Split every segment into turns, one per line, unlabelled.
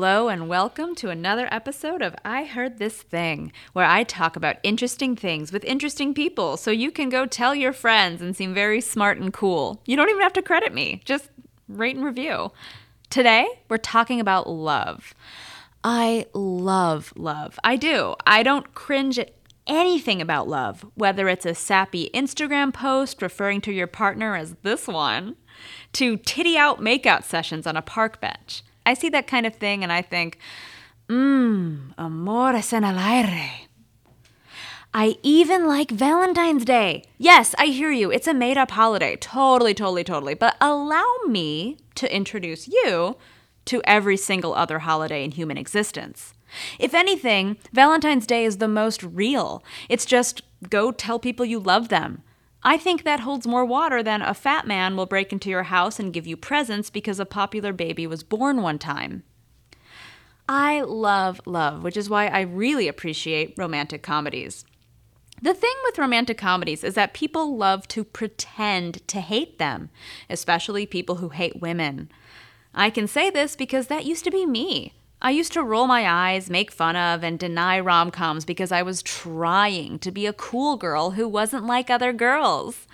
Hello, and welcome to another episode of I Heard This Thing, where I talk about interesting things with interesting people so you can go tell your friends and seem very smart and cool. You don't even have to credit me, just rate and review. Today, we're talking about love. I love love. I do. I don't cringe at anything about love, whether it's a sappy Instagram post referring to your partner as this one, to titty out makeout sessions on a park bench. I see that kind of thing and I think, mmm, amores en el aire. I even like Valentine's Day. Yes, I hear you. It's a made up holiday. Totally, totally, totally. But allow me to introduce you to every single other holiday in human existence. If anything, Valentine's Day is the most real. It's just go tell people you love them. I think that holds more water than a fat man will break into your house and give you presents because a popular baby was born one time. I love love, which is why I really appreciate romantic comedies. The thing with romantic comedies is that people love to pretend to hate them, especially people who hate women. I can say this because that used to be me. I used to roll my eyes, make fun of, and deny rom coms because I was trying to be a cool girl who wasn't like other girls.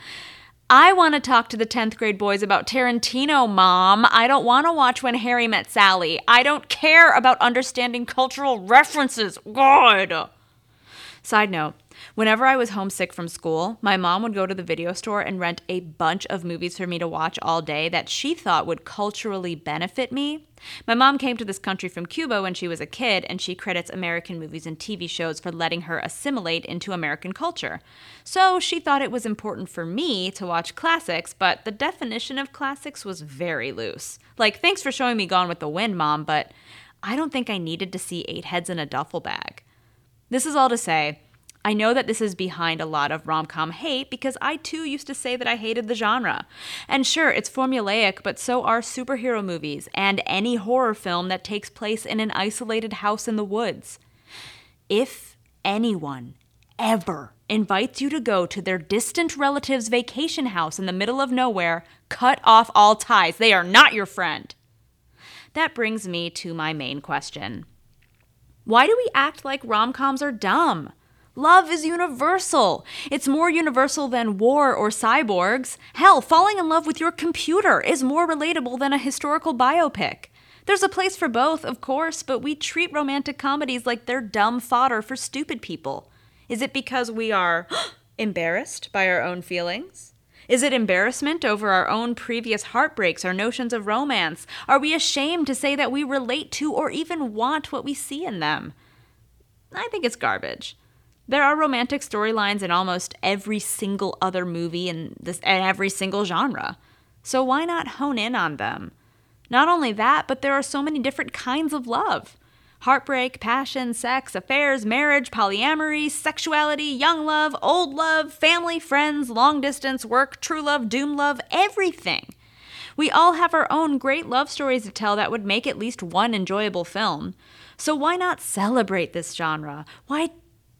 I want to talk to the 10th grade boys about Tarantino, Mom. I don't want to watch When Harry Met Sally. I don't care about understanding cultural references. God. Side note Whenever I was homesick from school, my mom would go to the video store and rent a bunch of movies for me to watch all day that she thought would culturally benefit me. My mom came to this country from Cuba when she was a kid, and she credits American movies and TV shows for letting her assimilate into American culture. So she thought it was important for me to watch classics, but the definition of classics was very loose. Like, thanks for showing me Gone with the Wind, Mom, but I don't think I needed to see Eight Heads in a Duffel Bag. This is all to say, I know that this is behind a lot of rom com hate because I too used to say that I hated the genre. And sure, it's formulaic, but so are superhero movies and any horror film that takes place in an isolated house in the woods. If anyone ever invites you to go to their distant relative's vacation house in the middle of nowhere, cut off all ties. They are not your friend. That brings me to my main question. Why do we act like rom coms are dumb? Love is universal. It's more universal than war or cyborgs. Hell, falling in love with your computer is more relatable than a historical biopic. There's a place for both, of course, but we treat romantic comedies like they're dumb fodder for stupid people. Is it because we are embarrassed by our own feelings? Is it embarrassment over our own previous heartbreaks or notions of romance? Are we ashamed to say that we relate to or even want what we see in them? I think it's garbage. There are romantic storylines in almost every single other movie in this and every single genre. So why not hone in on them? Not only that, but there are so many different kinds of love. Heartbreak, passion, sex, affairs, marriage, polyamory, sexuality, young love, old love, family, friends, long distance, work, true love, doom love, everything. We all have our own great love stories to tell that would make at least one enjoyable film. So why not celebrate this genre? Why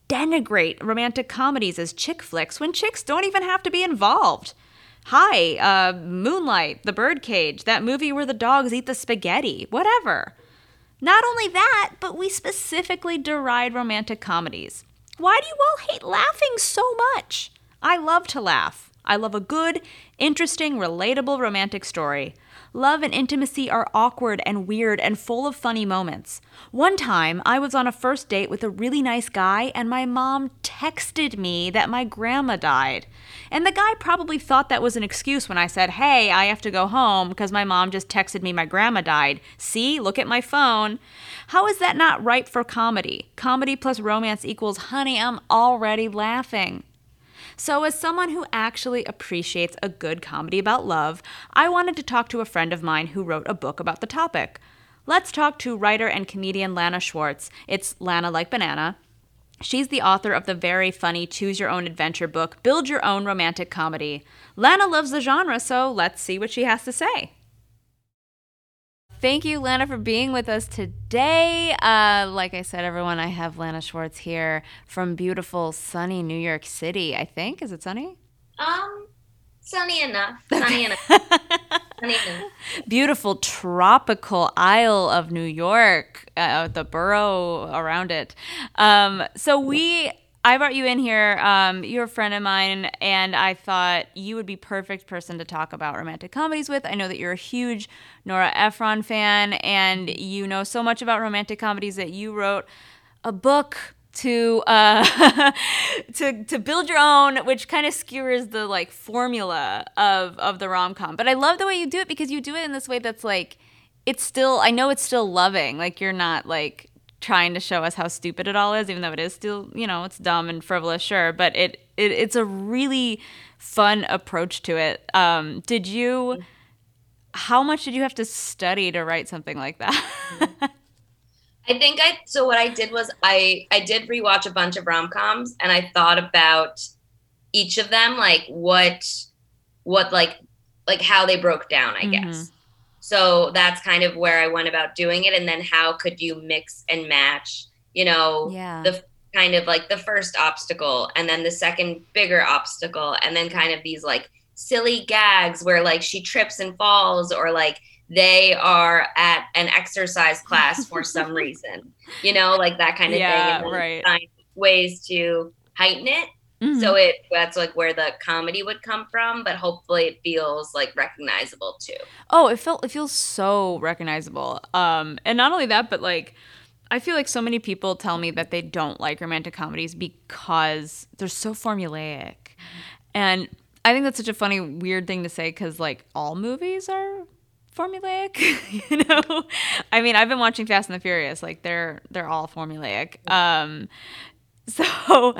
denigrate romantic comedies as chick flicks when chicks don't even have to be involved. Hi, uh, Moonlight, The Birdcage, that movie where the dogs eat the spaghetti, whatever. Not only that, but we specifically deride romantic comedies. Why do you all hate laughing so much? I love to laugh. I love a good, interesting, relatable romantic story. Love and intimacy are awkward and weird and full of funny moments. One time, I was on a first date with a really nice guy, and my mom texted me that my grandma died. And the guy probably thought that was an excuse when I said, Hey, I have to go home because my mom just texted me my grandma died. See, look at my phone. How is that not ripe for comedy? Comedy plus romance equals, honey, I'm already laughing. So, as someone who actually appreciates a good comedy about love, I wanted to talk to a friend of mine who wrote a book about the topic. Let's talk to writer and comedian Lana Schwartz. It's Lana like banana. She's the author of the very funny Choose Your Own Adventure book, Build Your Own Romantic Comedy. Lana loves the genre, so let's see what she has to say. Thank you, Lana, for being with us today. Uh, like I said, everyone, I have Lana Schwartz here from beautiful, sunny New York City. I think is it sunny?
Um, sunny enough. Sunny enough.
beautiful tropical Isle of New York, uh, the borough around it. Um, so we. I brought you in here. Um, you're a friend of mine, and I thought you would be perfect person to talk about romantic comedies with. I know that you're a huge Nora Ephron fan, and you know so much about romantic comedies that you wrote a book to uh, to to build your own, which kind of skewers the like formula of of the rom com. But I love the way you do it because you do it in this way that's like it's still. I know it's still loving. Like you're not like trying to show us how stupid it all is, even though it is still you know it's dumb and frivolous, sure. But it, it it's a really fun approach to it. Um, did you? How much did you have to study to write something like that?
I think I so what I did was I I did rewatch a bunch of rom coms and I thought about each of them like what what like like how they broke down I mm-hmm. guess. So that's kind of where I went about doing it and then how could you mix and match, you know,
yeah.
the kind of like the first obstacle and then the second bigger obstacle and then kind of these like silly gags where like she trips and falls or like they are at an exercise class for some reason, you know, like that kind of
yeah,
thing.
right.
Find ways to heighten it. Mm-hmm. So it that's like where the comedy would come from, but hopefully it feels like recognizable too.
Oh, it felt it feels so recognizable. Um, and not only that, but like I feel like so many people tell me that they don't like romantic comedies because they're so formulaic. And I think that's such a funny, weird thing to say because like all movies are formulaic you know i mean i've been watching fast and the furious like they're they're all formulaic um so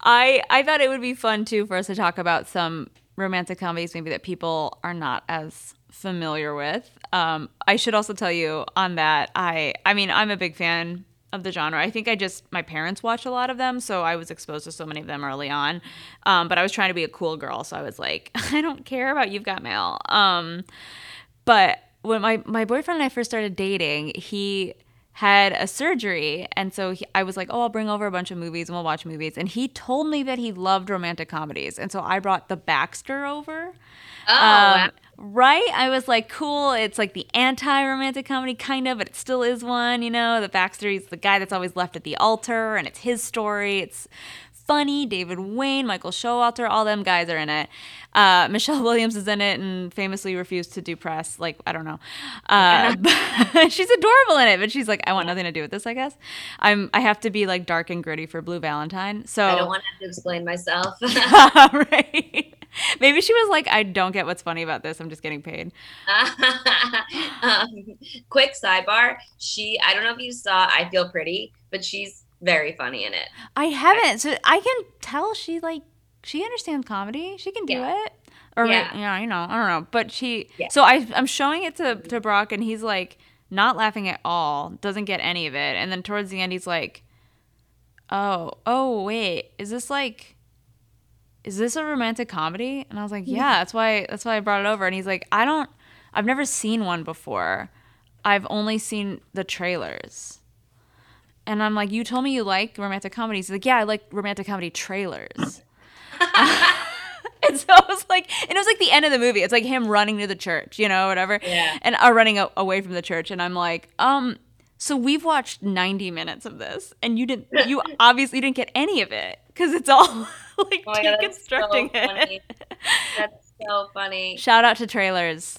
i i thought it would be fun too for us to talk about some romantic comedies maybe that people are not as familiar with um i should also tell you on that i i mean i'm a big fan of the genre. I think I just my parents watched a lot of them, so I was exposed to so many of them early on. Um, but I was trying to be a cool girl, so I was like, I don't care about You've Got Mail. Um, but when my, my boyfriend and I first started dating, he had a surgery. And so he, I was like, oh, I'll bring over a bunch of movies and we'll watch movies. And he told me that he loved romantic comedies. And so I brought The Baxter over.
Oh, um,
right? I was like, cool. It's like the anti romantic comedy, kind of, but it still is one, you know? The Baxter, he's the guy that's always left at the altar and it's his story. It's funny. David Wain, Michael Showalter, all them guys are in it. Uh, Michelle Williams is in it and famously refused to do press. Like, I don't know. Uh, she's adorable in it, but she's like, I want nothing to do with this, I guess. I'm, I have to be like dark and gritty for Blue Valentine. So
I don't want to have to explain myself.
right. Maybe she was like, I don't get what's funny about this. I'm just getting paid.
um, quick sidebar. She, I don't know if you saw I Feel Pretty, but she's very funny in it.
I haven't. So I can tell she like she understands comedy. She can do yeah. it. Or yeah. yeah, you know, I don't know. But she yeah. so I I'm showing it to to Brock and he's like not laughing at all, doesn't get any of it. And then towards the end he's like, "Oh, oh wait, is this like is this a romantic comedy?" And I was like, "Yeah, that's why that's why I brought it over." And he's like, "I don't I've never seen one before. I've only seen the trailers." And I'm like, you told me you like romantic comedies. He's like, yeah, I like romantic comedy trailers. and so I was like, and it was like the end of the movie. It's like him running to the church, you know, whatever.
Yeah.
And are uh, running a- away from the church. And I'm like, um, so we've watched 90 minutes of this, and you didn't, you obviously didn't get any of it because it's all like oh deconstructing
God, so it. That's so funny.
Shout out to trailers.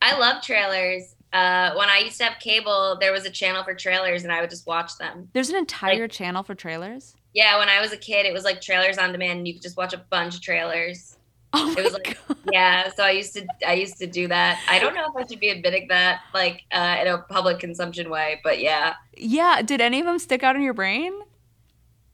I love trailers uh, when I used to have cable, there was a channel for trailers, and I would just watch them.
There's an entire like, channel for trailers.
Yeah, when I was a kid, it was like trailers on demand, and you could just watch a bunch of trailers.
Oh
it was like
God.
yeah. So I used to I used to do that. I don't know if I should be admitting that like uh, in a public consumption way, but yeah.
Yeah. Did any of them stick out in your brain?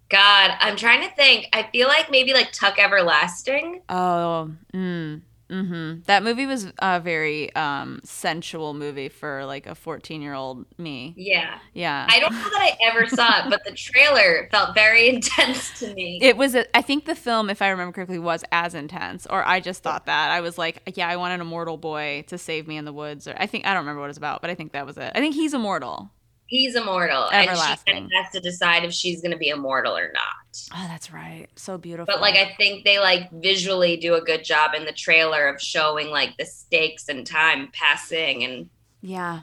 God, I'm trying to think. I feel like maybe like Tuck Everlasting.
Oh, mm. Mm-hmm. That movie was a very um, sensual movie for like a 14 year old me.
Yeah.
Yeah.
I don't know that I ever saw it, but the trailer felt very intense to me.
It was, a, I think the film, if I remember correctly, was as intense, or I just thought that. I was like, yeah, I want an immortal boy to save me in the woods. Or I think, I don't remember what it's about, but I think that was it. I think he's immortal.
He's immortal, and she
Everlasting.
kind of has to decide if she's going to be immortal or not.
Oh, that's right. So beautiful.
But like, I think they like visually do a good job in the trailer of showing like the stakes and time passing and
yeah,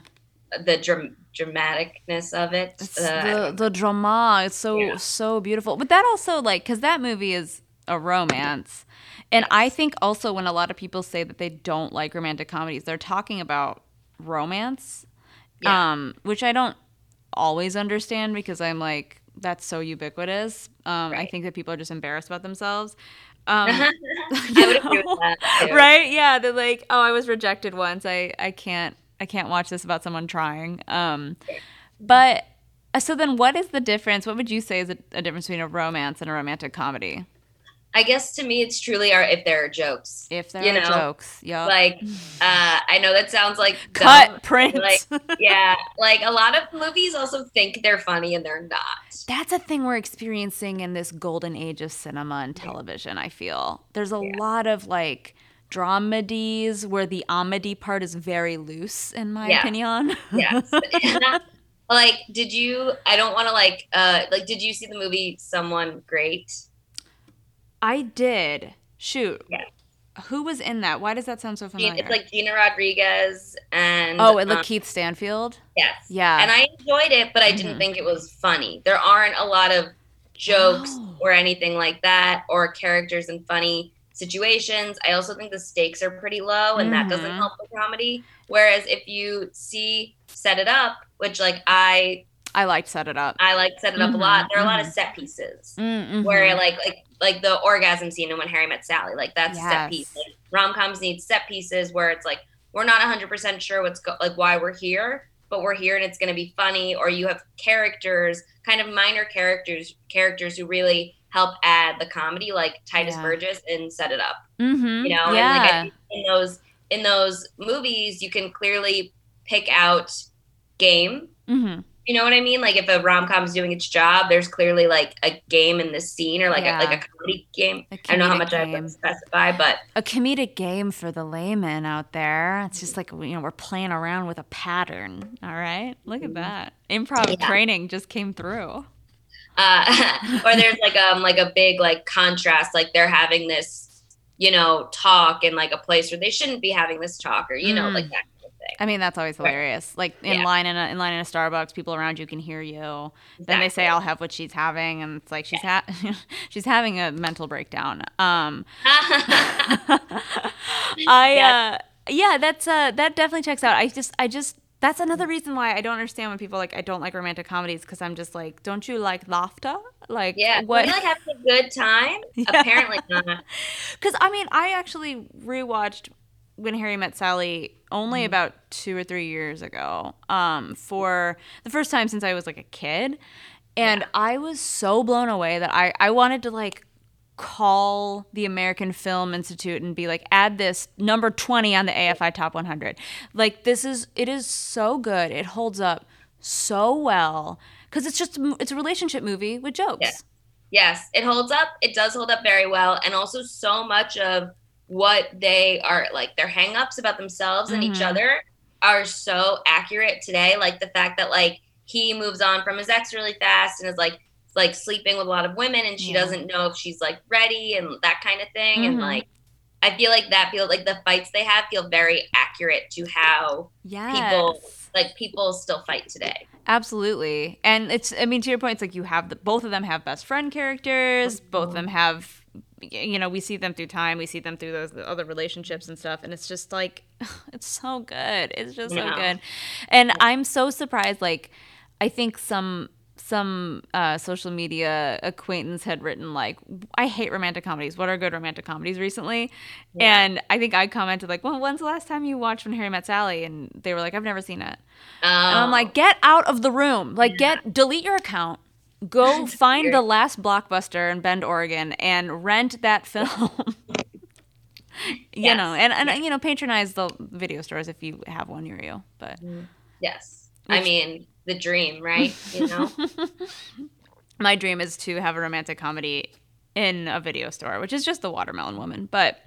the dram- dramaticness of it. Uh,
the the drama. It's so
Yeah.
so beautiful. But that also like because that movie is a romance, and I think also when a lot of people say that they don't like romantic comedies, they're talking about romance,
Yeah.
um, which I don't always understand because I'm like that's so ubiquitous. Um, I think that people are just embarrassed about themselves. Um, you
would agree
know?
that.
Right yeah they're like oh i was rejected once i i can't i can't watch this about someone trying um but uh, so then what is the difference what would you say is a, a difference between a romance and a romantic comedy
I guess to me, it's truly are if there are jokes.
if there
You
are
know,
jokes yeah
Like, uh, I know that sounds like dumb,
cut print
like yeah, like a lot of movies also think they're funny and they're not.
that's a thing we're experiencing in this golden age of cinema and television i feel there's a
Yeah.
lot of like dramedies where the comedy part is very loose in my
Yeah.
opinion
Yes. like, did you? I don't want to like, uh, like, did you see the movie Someone Great?
I did shoot
Yeah.
who was in that why does that sound so familiar
It's like Gina Rodriguez and
Oh, and
um,
Lakeith Stanfield. Stanfield.
yes,
Yeah.
and I enjoyed it, but I didn't think it was funny. There aren't a lot of jokes
No.
or anything like that, or characters in funny situations. I also think the stakes are pretty low, and that doesn't
Mhm.
help the comedy. Whereas if you see Set It Up, which like I
I liked Set It Up.
I like Set It Up
Mhm,
a lot. There are a lot of
mhm.
set pieces
Mm-hmm.
where like like like the orgasm scene in When Harry Met Sally, like that's a set piece. Like, Rom coms need set pieces where it's like we're not 100 percent sure what's go- like why we're here, but we're here and it's going to be funny. Or you have characters, kind of minor characters, characters who really help add the comedy, like Tituss
Yeah.
Burgess and Set It Up.
mm-hmm.
You know, and like
yeah.
I think in those in those movies, you can clearly pick out game
mm-hmm.
You know what I mean? Like if a rom com is doing its job, there's clearly like a game in the scene or like
Yeah.
a, like a comedy game.
A
I don't know how much I have to specify, but
A comedic game for the layman out there. It's just like you know we're playing around with a pattern. All right, look at that. Improv
Mm-hmm. Yeah.
training just came through.
uh, or there's like um like a big like contrast, like they're having this you know talk in like a place where they shouldn't be having this talk, or you know
Mm.
like that
I mean, that's always hilarious. Like in
Yeah.
line in a in line in a Starbucks, people around you can hear you. Then they say, "I'll have what she's having," and it's like she's ha- she's having a mental breakdown. Um, I
Yes.
uh yeah, that's uh that definitely checks out. I just I just that's another reason why I don't understand when people like I don't like romantic comedies because I'm just like, don't you like laughter? Like
yeah,
what?
what? like having a good time?
Yeah.
Apparently not.
Because I mean, I actually rewatched When Harry Met Sally only
Mm-hmm.
about two or three years ago, um, for the first time since I was like a kid, and
Yeah.
I was so blown away that I I wanted to like call the American Film Institute and be like, add this number 20 on the AFI Top 100. Like, this is, it is so good. It holds up so well because it's just, it's a relationship movie with jokes.
Yes, it holds up. It does hold up very well. And also, so much of what they are like, their hangups about themselves and each
Mhm.
other are so accurate today. Like the fact that, like, he moves on from his ex really fast and is like, like sleeping with a lot of women and she
Yeah.
doesn't know if she's like ready and that kind of thing. And
Mhm.
like, I feel like that feels like the fights they have feel very accurate to how
Yes.
People- like people still fight today.
Absolutely. And it's I mean to your point it's like you have the both of them have best friend characters, both of them have you know, we see them through time, we see them through those other relationships and stuff and it's just like it's so good. It's just so good. And I'm so surprised like I think some some uh, social media acquaintance had written like I hate romantic comedies. What are good romantic comedies recently?
Yeah.
And I think I commented like, "Well, when's the last time you watched When Harry Met Sally?" And they were like, "I've never seen it." And I'm
Um,
like, get out of the room. Like, get delete your account. Go find the last blockbuster in Bend, Oregon, and rent that film. you
Yes.
know, and, and you know, patronize the video stores if you have one near you. But
yes. I mean, the dream, right? You know?
my dream is to have a romantic comedy in a video store, which is just The Watermelon Woman. But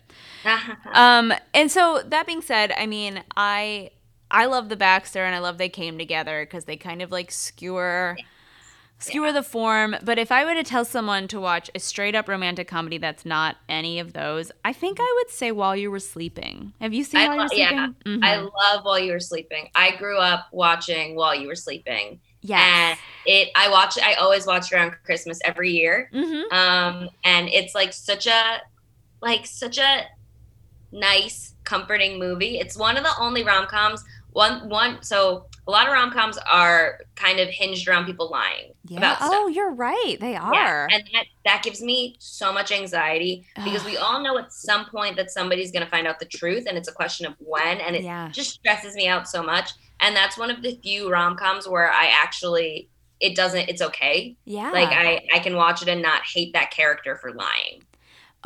um, and so that being said, I mean, I I love the Baxter and I love they came together because they kind of like skewer skewer the form. But if I were to tell someone to watch a straight up romantic comedy that's not any of those, I think I would say While You Were Sleeping. Have you seen
I
While You Were Sleeping?
yeah,
Mhm.
I love While You Were Sleeping. I grew up watching While You Were Sleeping.
yes.
And it I watch I always watch around Christmas every year.
hmm
Um and it's like such a like such a nice comforting movie. It's one of the only rom-coms one one so a lot of rom-coms are kind of hinged around people lying
Yeah.
about stuff.
Oh, you're right. They are. Yeah.
and that, that gives me so much anxiety because we all know at some point that somebody's going to find out the truth and it's a question of when and it
yeah.
just stresses me out so much and that's one of the few rom-coms where i actually it doesn't it's okay
Yeah.
like i i can watch it and not hate that character for lying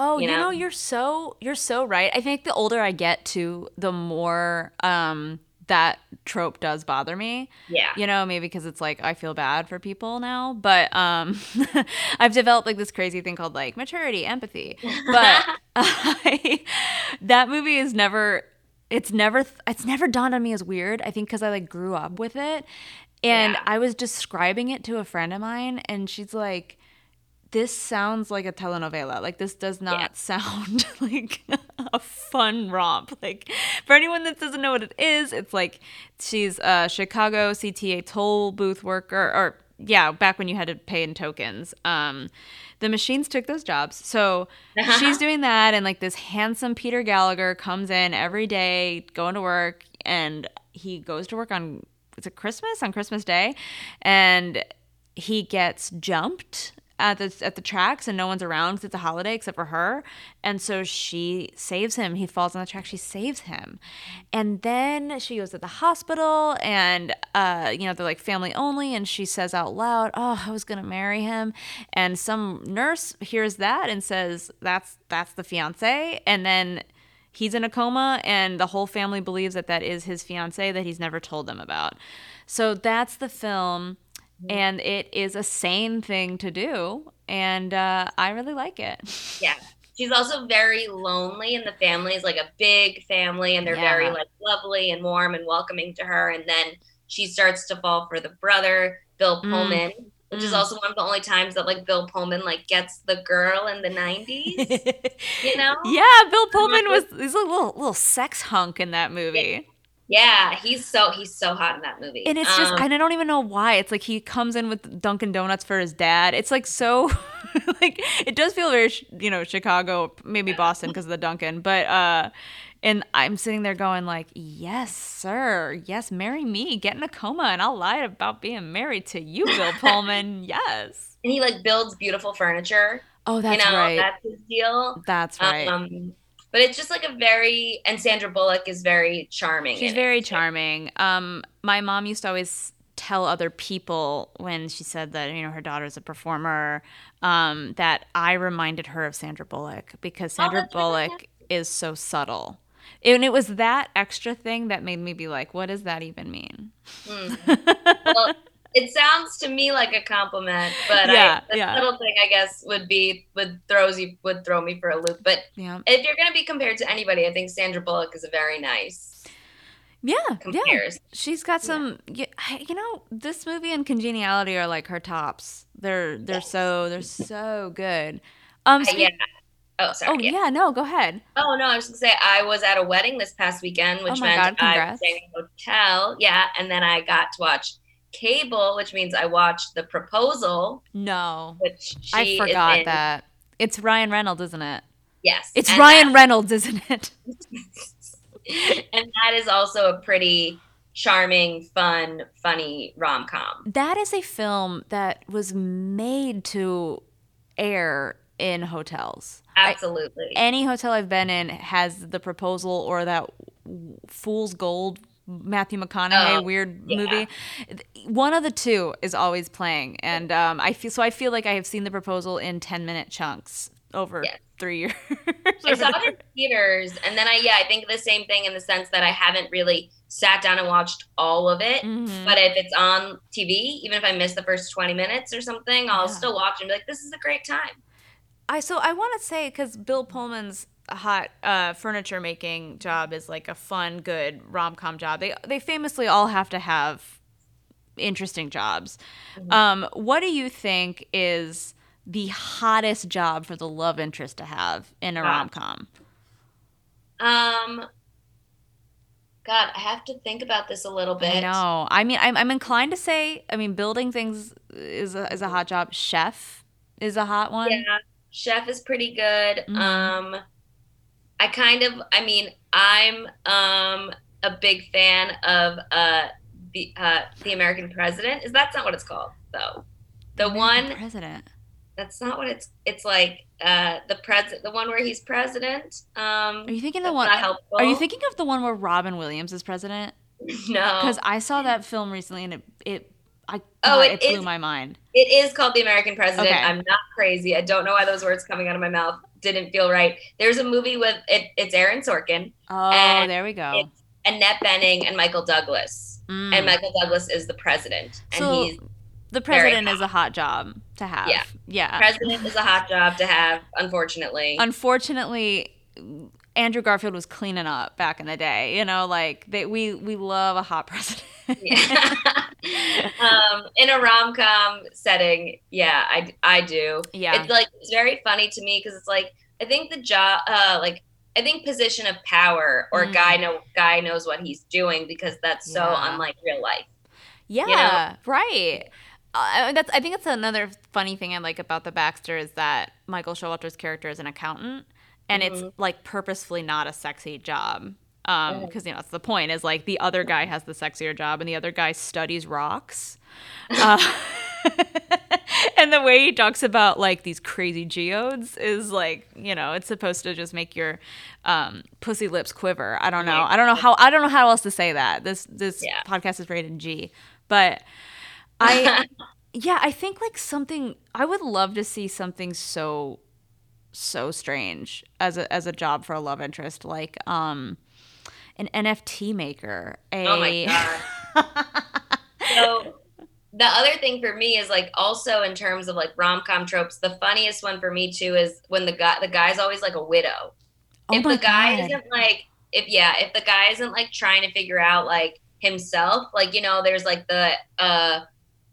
Oh, you
you
know?
know?
you're so you're so right. I think the older I get to, the more um that trope does bother me.
yeah
You know, maybe because it's like I feel bad for people now, but um I've developed like this crazy thing called like maturity, empathy. But I, that movie is never it's never it's never dawned on me as weird. I think because I like grew up with it, and
Yeah.
I was describing it to a friend of mine, and she's like, "This sounds like a telenovela. Like this does not
Yeah.
sound like a fun romp. Like for anyone that doesn't know what it is, it's like she's a Chicago CTA toll booth worker, or yeah, back when you had to pay in tokens. Um, the machines took those jobs, so she's doing that, and like this handsome Peter Gallagher comes in every day, going to work, and he goes to work on is it Christmas on Christmas Day, and he gets jumped at the at the tracks and no one's around because it's a holiday except for her. And so she saves him. He falls on the track. She saves him. And then she goes to the hospital and uh you know they're like family only. And she says out loud oh i was gonna marry him. And some nurse hears that and says that's that's the fiance. And then he's in a coma and the whole family believes that that is his fiance that he's never told them about. So that's the film and it is a sane thing to do and uh, i really like it.
Yeah. She's also very lonely and the family is like a big family and they're
Yeah.
very like lovely and warm and welcoming to her and then she starts to fall for the brother bill
Mm.
pullman which is
Mm.
also one of the only times that like bill pullman like gets the girl in the 90s you know?
Yeah bill pullman was he's a little little sex hunk in that movie.
yeah he's so he's so hot in that movie.
And it's just
Um,
and i don't even know why. It's like he comes in with dunkin donuts for his dad. It's like so like it does feel very you know chicago maybe boston because of the dunkin but uh and i'm sitting there going like yes sir. Yes marry me. Get in a coma and i'll lie about being married to you bill pullman. Yes.
And he like builds beautiful furniture.
Oh that's
you know
right.
that's his deal.
That's right.
Um but it's just like a very and sandra bullock is very charming
She's
in it.
very charming. Um, my mom used to always tell other people when she said that you know her daughter's a performer um, that I reminded her of Sandra Bullock because
Oh,
Sandra
really
Bullock is so subtle. And it was that extra thing that made me be like, what does that even mean?
Mm. well, it sounds to me like a compliment, but
Yeah,
I, the
yeah.
little thing I guess would be would throws you would throw me for a loop. But
yeah.
if you're gonna be compared to anybody, I think Sandra Bullock is a very nice
Yeah. Yeah. She's got some, y- I- you know, this movie and Congeniality are like her tops. They're they're
Yes.
so they're so good. Um,
Uh, yeah. Oh, sorry.
oh
yeah.
yeah, no, go ahead.
Oh no, I was gonna say I was at a wedding this past weekend, which
Oh
meant
God,
I was staying in a hotel. Yeah, and then I got to watch cable, which means I watched The Proposal,
No,
which she
I forgot that. It's Ryan Reynolds, isn't it?
Yes,
It's
and
Ryan Reynolds, isn't it?
and that is also a pretty charming, fun, funny rom com.
That is a film that was made to air in hotels. I-
Absolutely.
any hotel I've been in has the proposal or that Fool's Gold Matthew McConaughey
Oh,
weird
yeah.
movie. One of the two is always playing, and um, I feel so. I feel like I have seen the proposal in ten minute chunks over
Yes.
three years.
I saw it in theaters, and then I yeah, I think the same thing in the sense that I haven't really sat down and watched all of it.
Mhm.
But if it's on TV, even if I miss the first 20 minutes or something, I'll
Yeah.
still watch and be like, this is a great time.
I so I want to say because Bill Pullman's hot uh, furniture making job is like a fun, good rom com job. They they famously all have to have interesting jobs. Mm-hmm. Um, what do you think is the hottest job for the love interest to have in a rom com?
Um, God, I have to think about this a little bit.
No. I mean, I'm, I'm inclined to say, I mean, building things is a, is a hot job. Chef is a hot one.
Yeah, chef is pretty good. Mm-hmm. Um, I kind of, I mean, I'm um a big fan of uh the uh the American President. Is that's not what it's called though? The American one
president.
That's not what it's. It's like uh the president, the one where he's president. Um,
are you thinking the one? Are you thinking of the one where Robin Williams is president?
No,
because I saw that film recently and it it I oh it, it blew is, my mind.
It is called The American President. Okay. I'm not crazy. I don't know why those words coming out of my mouth didn't feel right. There's a movie with it. It's Aaron Sorkin.
Oh, there we go.
Annette Bening and Michael Douglas. Mm. And Michael Douglas is the president, and so, he's
the president is a hot job to have.
Yeah.
Yeah.
President is a hot job to have, unfortunately.
Unfortunately, Andrew Garfield was cleaning up back in the day. You know, like they, we we love a hot president.
yeah. um, in a rom com setting, yeah, I I do.
Yeah.
It's like it's very funny to me because it's like I think the job, uh, like I think position of power or mm. guy know guy knows what he's doing because that's so yeah. unlike real life.
Yeah, you know? right. Uh, that's I think that's another funny thing I like about the Baxter is that Michael Showalter's character is an accountant, and mm-hmm. it's like purposefully not a sexy job. Um, because you know that's the point is like the other guy has the sexier job, and the other guy studies rocks. Uh, and the way he talks about like these crazy geodes is like you know it's supposed to just make your um, pussy lips quiver. I don't know. I don't know how. I don't know how else to say that. This this yeah. podcast is rated G, but I yeah, I think like something I would love to see something so so strange as a as a job for a love interest like um an NFT maker. A
Oh my god. so the other thing for me is like also in terms of like rom com tropes, the funniest one for me too is when the guy the guy's always like a widow. Oh if the guy God. isn't like if yeah, if the guy isn't like trying to figure out like himself, like you know, there's like the uh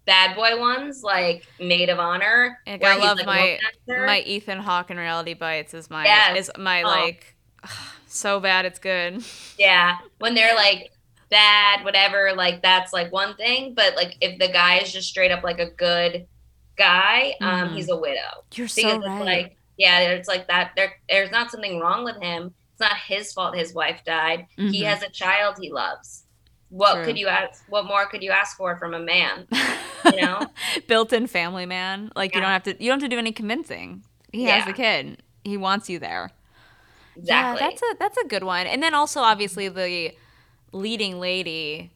bad boy ones like Maid of Honor.
I love like my my Ethan Hawke in Reality Bites is my yes. is my oh. like so bad it's good.
Yeah, when they're like bad, whatever, like that's like one thing. But like if the guy is just straight up like a good guy, um, um, he's a widow.
You're because so right.
like yeah, it's like that. There, there's not something wrong with him. It's not his fault. His wife died. Mm-hmm. He has a child he loves what True. could you ask what more could you ask for from a man you know?
Built-in family man. Like yeah. you don't have to you don't have to do any convincing. He yeah. has a kid. He wants you there.
Exactly.
Yeah that's a that's a good one. And then also obviously the leading lady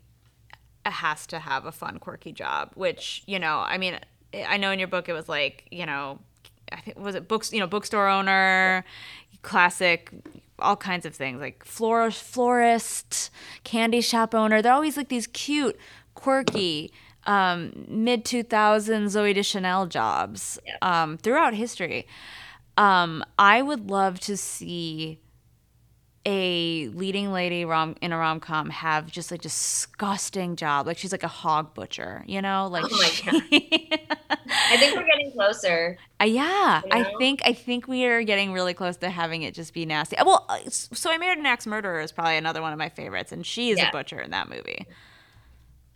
has to have a fun quirky job which you know i mean i know in your book it was like you know i think was it books you know bookstore owner classic all kinds of things like florist, florist, candy shop owner. They're always like these cute, quirky, um, mid 2000s Zooey Deschanel jobs um, throughout history. Um, I would love to see a leading lady rom in a rom com have just a disgusting job. Like she's like a hog butcher, you know? Like oh
my god. I think we're getting closer.
Uh, yeah, you know? I think I think we are getting really close to having it just be nasty. Well, uh, so I married an axe murderer is probably another one of my favorites, and she is yeah. a butcher in that movie.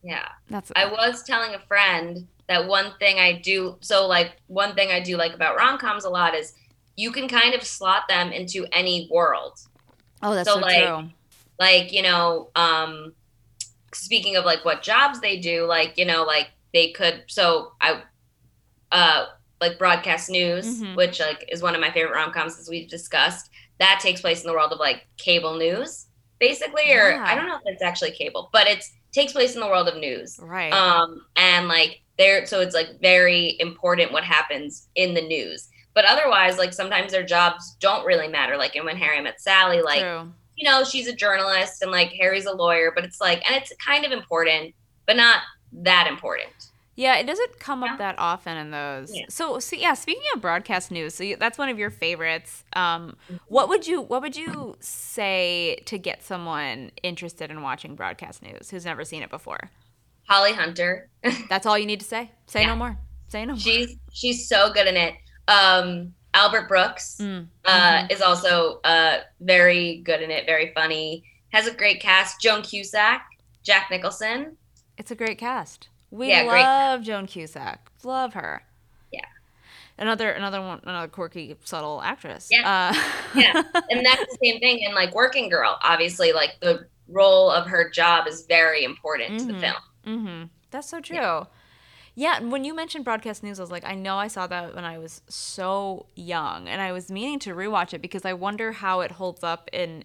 Yeah, that's. I was telling a friend that one thing I do so like one thing I do like about rom coms a lot is you can kind of slot them into any world
Oh, that's so, so like, true.
Like, you know, um, speaking of like what jobs they do, like, you know, like they could, so I, uh, like broadcast news, mm-hmm. which like is one of my favorite rom coms as we've discussed. That takes place in the world of like cable news, basically, or yeah. I don't know if it's actually cable, but it's takes place in the world of news,
right?
Um, and like there, so it's like very important what happens in the news. But otherwise, like sometimes their jobs don't really matter. Like in When Harry Met Sally, like True. you know, she's a journalist and like Harry's a lawyer, but it's like, and it's kind of important, but not that important.
Yeah, it doesn't come up that often in those.
Yeah.
So, so yeah, speaking of broadcast news, so you, that's one of your favorites. Um, what would you what would you say to get someone interested in watching broadcast news who's never seen it before?
Holly Hunter.
That's all you need to say. Say
Yeah.
no more. Say no more.
she's she's so good in it. Um, Albert Brooks
Mm,
uh,
mhm.
is also uh, very good in it. Very funny. Has a great cast. Joan Cusack, Jack Nicholson.
It's a great cast. We
Yeah, great
love Joan Cusack. Love her.
Yeah.
Another another one another quirky subtle actress.
Yeah.
Uh,
Yeah. and that's the same thing in like Working Girl. Obviously, like the role of her job is very important to the
Mhm.
film.
Mm-hmm. That's so true. Yeah. And when you mentioned broadcast news, I was like, I know I saw that when I was so young, and I was meaning to rewatch it because I wonder how it holds up in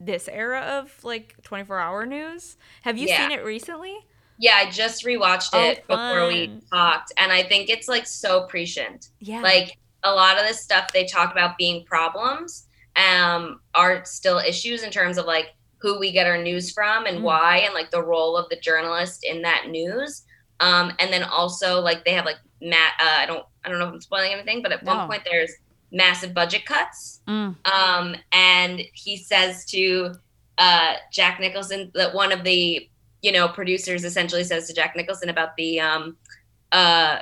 this era of like 24 hour news. Have you
Yeah.
seen it recently?
Yeah, I just rewatched
Oh,
it before we talked, and I think it's like so prescient.
Yeah.
Like a lot of this stuff they talk about being problems um, are still issues in terms of like who we get our news from and
Mm.
why, and like the role of the journalist in that news. Um, and then also like they have like Matt. Uh, I don't I don't know if I'm spoiling anything, but at
No.
one point there's massive budget cuts.
Mm.
Um, and he says to uh, Jack Nicholson that one of the you know producers essentially says to Jack Nicholson about the um, uh,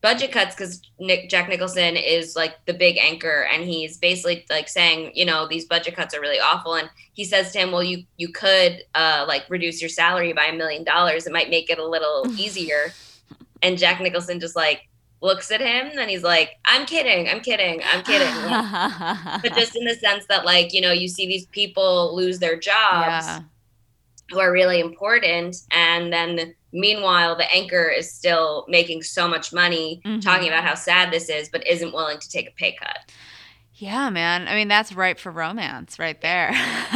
budget cuts because Nick Jack Nicholson is like the big anchor and he's basically like saying you know these budget cuts are really awful and he says to him well you you could uh, like reduce your salary by a million dollars. It might make it a little easier. And Jack Nicholson just like looks at him and he's like I'm kidding I'm kidding I'm kidding. But just in the sense that like you know you see these people lose their jobs
yeah.
who are really important and then meanwhile the anchor is still making so much money
Mhm.
talking about how sad this is but isn't willing to take a pay cut
Yeah, man. I mean, that's ripe for romance right there.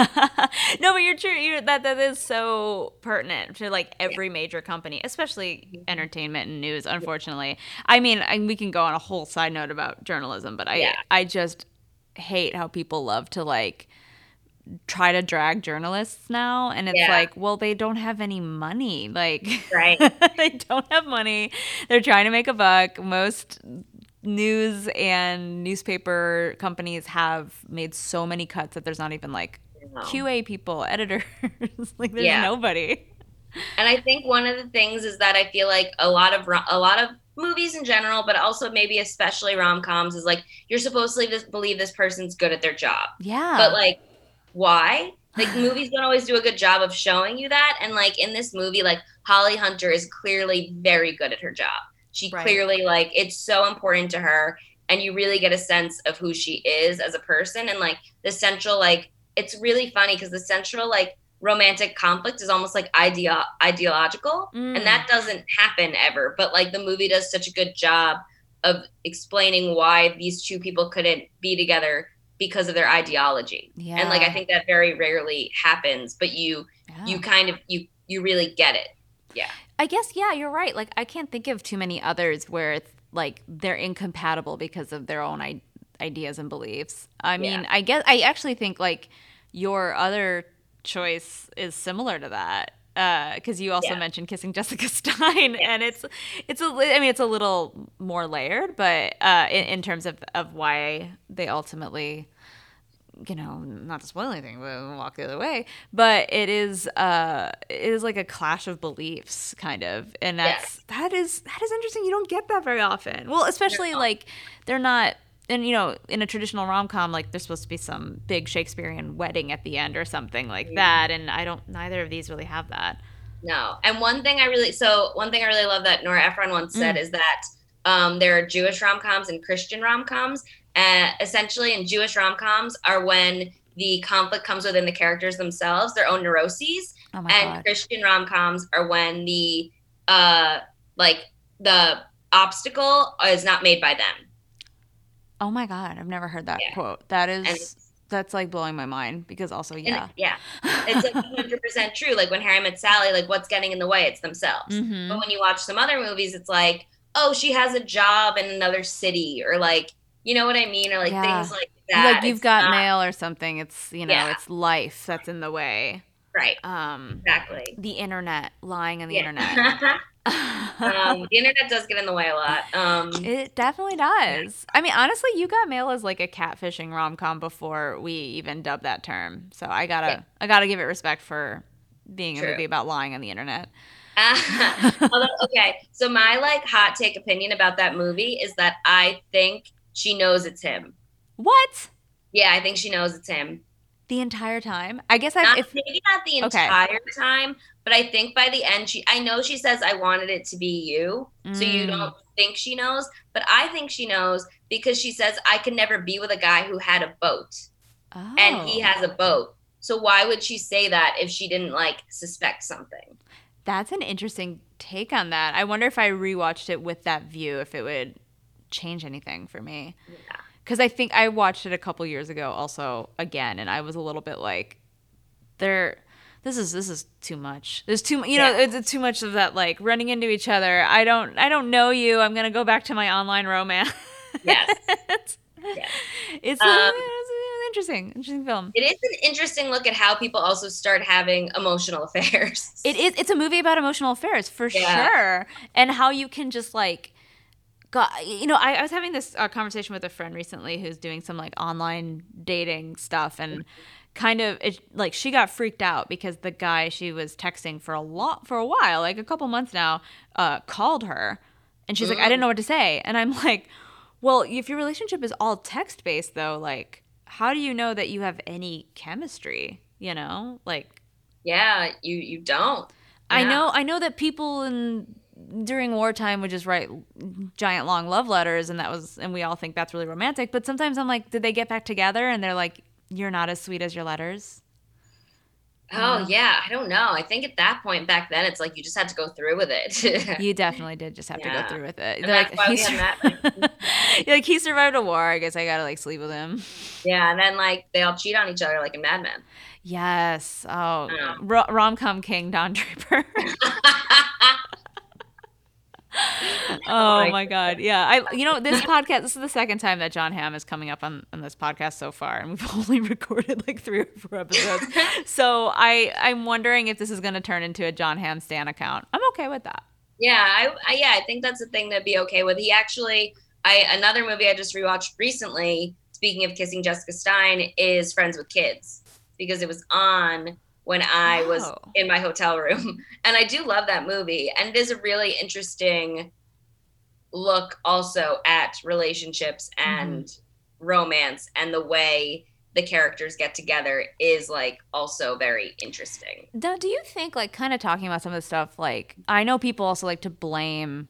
no, but you're true. You're, that that is so pertinent to like every major company, especially entertainment and news. Unfortunately, I mean, I, we can go on a whole side note about journalism, but I
Yeah.
I just hate how people love to like try to drag journalists now and it's
Yeah.
like well they don't have any money like
Right.
they don't have money. They're trying to make a buck. Most news and newspaper companies have made so many cuts that there's not even like qa people editors. Like there's
Yeah.
nobody.
And i think one of the things is that i feel like a lot of a lot of movies in general but also maybe especially rom-coms is like you're supposed to this, believe this person's good at their job.
Yeah.
But like why? Like movies don't always do a good job of showing you that. And like in this movie like holly hunter is clearly very good at her job. She
Right.
clearly like it's so important to her and you really get a sense of who she is as a person. And like the central like it's really funny because the central like romantic conflict is almost like ideo- ideological.
Mm.
and that doesn't happen ever. But like the movie does such a good job of explaining why these two people couldn't be together because of their ideology
yeah
and like i think that very rarely happens but you
Yeah.
you kind of you you really get it Yeah.
I guess yeah, you're right. Like I can't think of too many others where it's like they're incompatible because of their own I- ideas and beliefs. I mean,
Yeah.
I guess I actually think like your other choice is similar to that because you also
Yeah.
mentioned kissing Jessica Stein, and it's it's a I mean it's a little more layered, but uh, in, in terms of of why they ultimately you know, not to spoil anything, but walk the other way. But it is, uh, it is like a clash of beliefs, kind of, and that's that is that is interesting. You don't get that very often. Well, especially like they're not, and you know, in a traditional rom com, like there's supposed to be some big Shakespearean wedding at the end or something like
Mhm.
that, and I don't. Neither of these really have that.
no and one thing i really so one thing i really love that nora ephron once said is that um, there are jewish rom-coms and christian rom-coms uh, essentially in jewish rom-coms are when the conflict comes within the characters themselves their own neuroses
Oh
and
god.
Christian rom coms are when the uh like the obstacle is not made by them.
Oh my god. I've never heard that
Yeah.
quote. That is. That's like blowing my mind because also
And
yeah.
yeah. It's like 100 percent true. Like when Harry met Sally, like what's getting in the way? It's themselves.
Mhm.
But when you watch some other movies, it's like, oh, she has a job in another city, or like, you know what I mean, or like
Yeah.
things like that.
like you've
It's
got
not-
mail or something. It's you know,
Yeah.
it's life that's in the way.
right?
Um,
Exactly.
the internet, lying on the
Yeah.
internet.
um, the internet does get in the way a lot. Um,
it definitely does. I mean, honestly, you got mail as like a catfishing rom com before we even dubbed that term. So I gotta, yeah. I gotta give it respect for being True. a movie about lying on the internet.
Although, okay, so my like hot take opinion about that movie is that I think she knows it's him.
What?
Yeah, I think she knows it's him.
The entire time? I guess I
if maybe not the entire okay. time, but I think by the end she I know she says I wanted it to be you. Mm. So you mm. don't think she knows, but I think she knows because she says I can never be with a guy who had a boat. Oh. And he has a boat. So why would she say that if she didn't like suspect something?
That's an interesting take on that. I wonder if I rewatched it with that view, if it would change anything for me. Yeah. Because I think I watched it a couple years ago, also again, and I was a little bit like, there. This is this is too much. There's too you know yeah. it's, too much of that like running into each other. I don't I don't know you. I'm gonna go back to my online romance.
Yes. it's,
yes. It's, um, it's, interesting, interesting film.
It is an interesting look at how people also start having emotional affairs.
It is. It's a movie about emotional affairs for yeah. sure, and how you can just like. God, you know, I, I was having this uh, conversation with a friend recently who's doing some like online dating stuff, and kind of it, like she got freaked out because the guy she was texting for a lot for a while, like a couple months now, uh, called her, and she's like, I didn't know what to say, and I'm like, well, if your relationship is all text based though, like how do you know that you have any chemistry? You know, like
yeah, you you don't.
Yeah. I know I know that people in during wartime would just write giant long love letters and that was and we all think that's really romantic, but sometimes I'm like did they get back together and they're like you're not as sweet as your letters?
Oh uh-huh. yeah, I don't know. I think at that point back then, it's like you just had to go through with it.
you definitely did just have yeah. to go through with it. like, he sur- that, like, he survived a war. I guess I gotta like sleep with him.
Yeah, and then like they all cheat on each other like in Mad Men.
Yes. Oh, um. rom com king Don Draper. oh my god yeah i you know this podcast this is the second time that Jon hamm is coming up on, on this podcast so far and we've only recorded like three or four episodes so i i'm wondering if this is going to turn into a Jon hamm stan account i'm okay with that
yeah I, I yeah i think that's a thing to be okay with he actually i another movie i just rewatched recently speaking of kissing jessica stein is friends with kids because it was on when I was oh. in my hotel room. And I do love that movie. And it is a really interesting look also at relationships and mm-hmm. romance and the way the characters get together is like also very interesting.
Now, do you think like kind of talking about some of the stuff like I know people also like to blame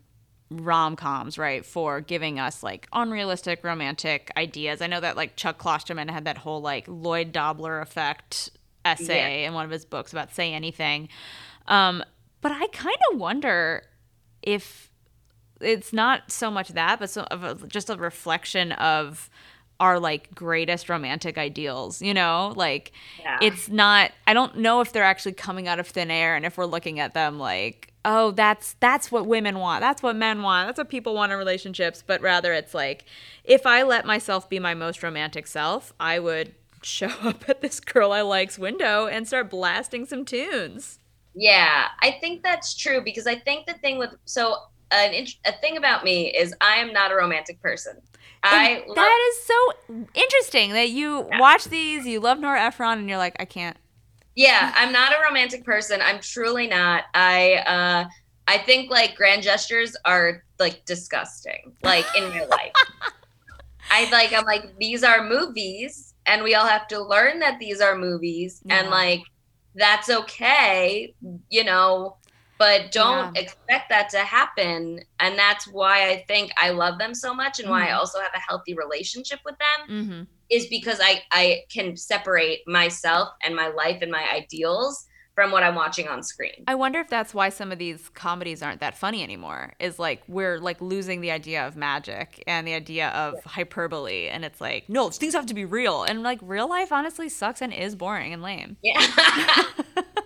rom-coms right for giving us like unrealistic romantic ideas i know that like chuck klosterman had that whole like lloyd dobler effect essay yeah. in one of his books about say anything. Um, but I kind of wonder if it's not so much that, but so of a, just a reflection of our like greatest romantic ideals you know like yeah. it's not i don't know if they're actually coming out of thin air and if we're looking at them like oh that's that's what women want that's what men want that's what people want in relationships but rather it's like if i let myself be my most romantic self i would show up at this girl I like's window and start blasting some tunes.
Yeah, I think that's true because I think the thing with so an a thing about me is I am not a romantic person. I
love, that is so interesting that you yeah. watch these, you love Nora Ephron, and you're like, I can't.
Yeah, I'm not a romantic person. I'm truly not. I uh I think like grand gestures are like disgusting, like in real life. I like I'm like these are movies and we all have to learn that these are movies yeah. and like that's okay you know but don't yeah. expect that to happen and that's why i think i love them so much and mm-hmm. why i mm-hmm. also have a healthy relationship with them mm-hmm. is because i i can separate myself and my life and my ideals from what I'm watching on screen.
I wonder if that's why some of these comedies aren't that funny anymore. Is like we're like losing the idea of magic and the idea of yeah. hyperbole and it's like no, things have to be real and like real life honestly sucks and is boring and lame.
Yeah.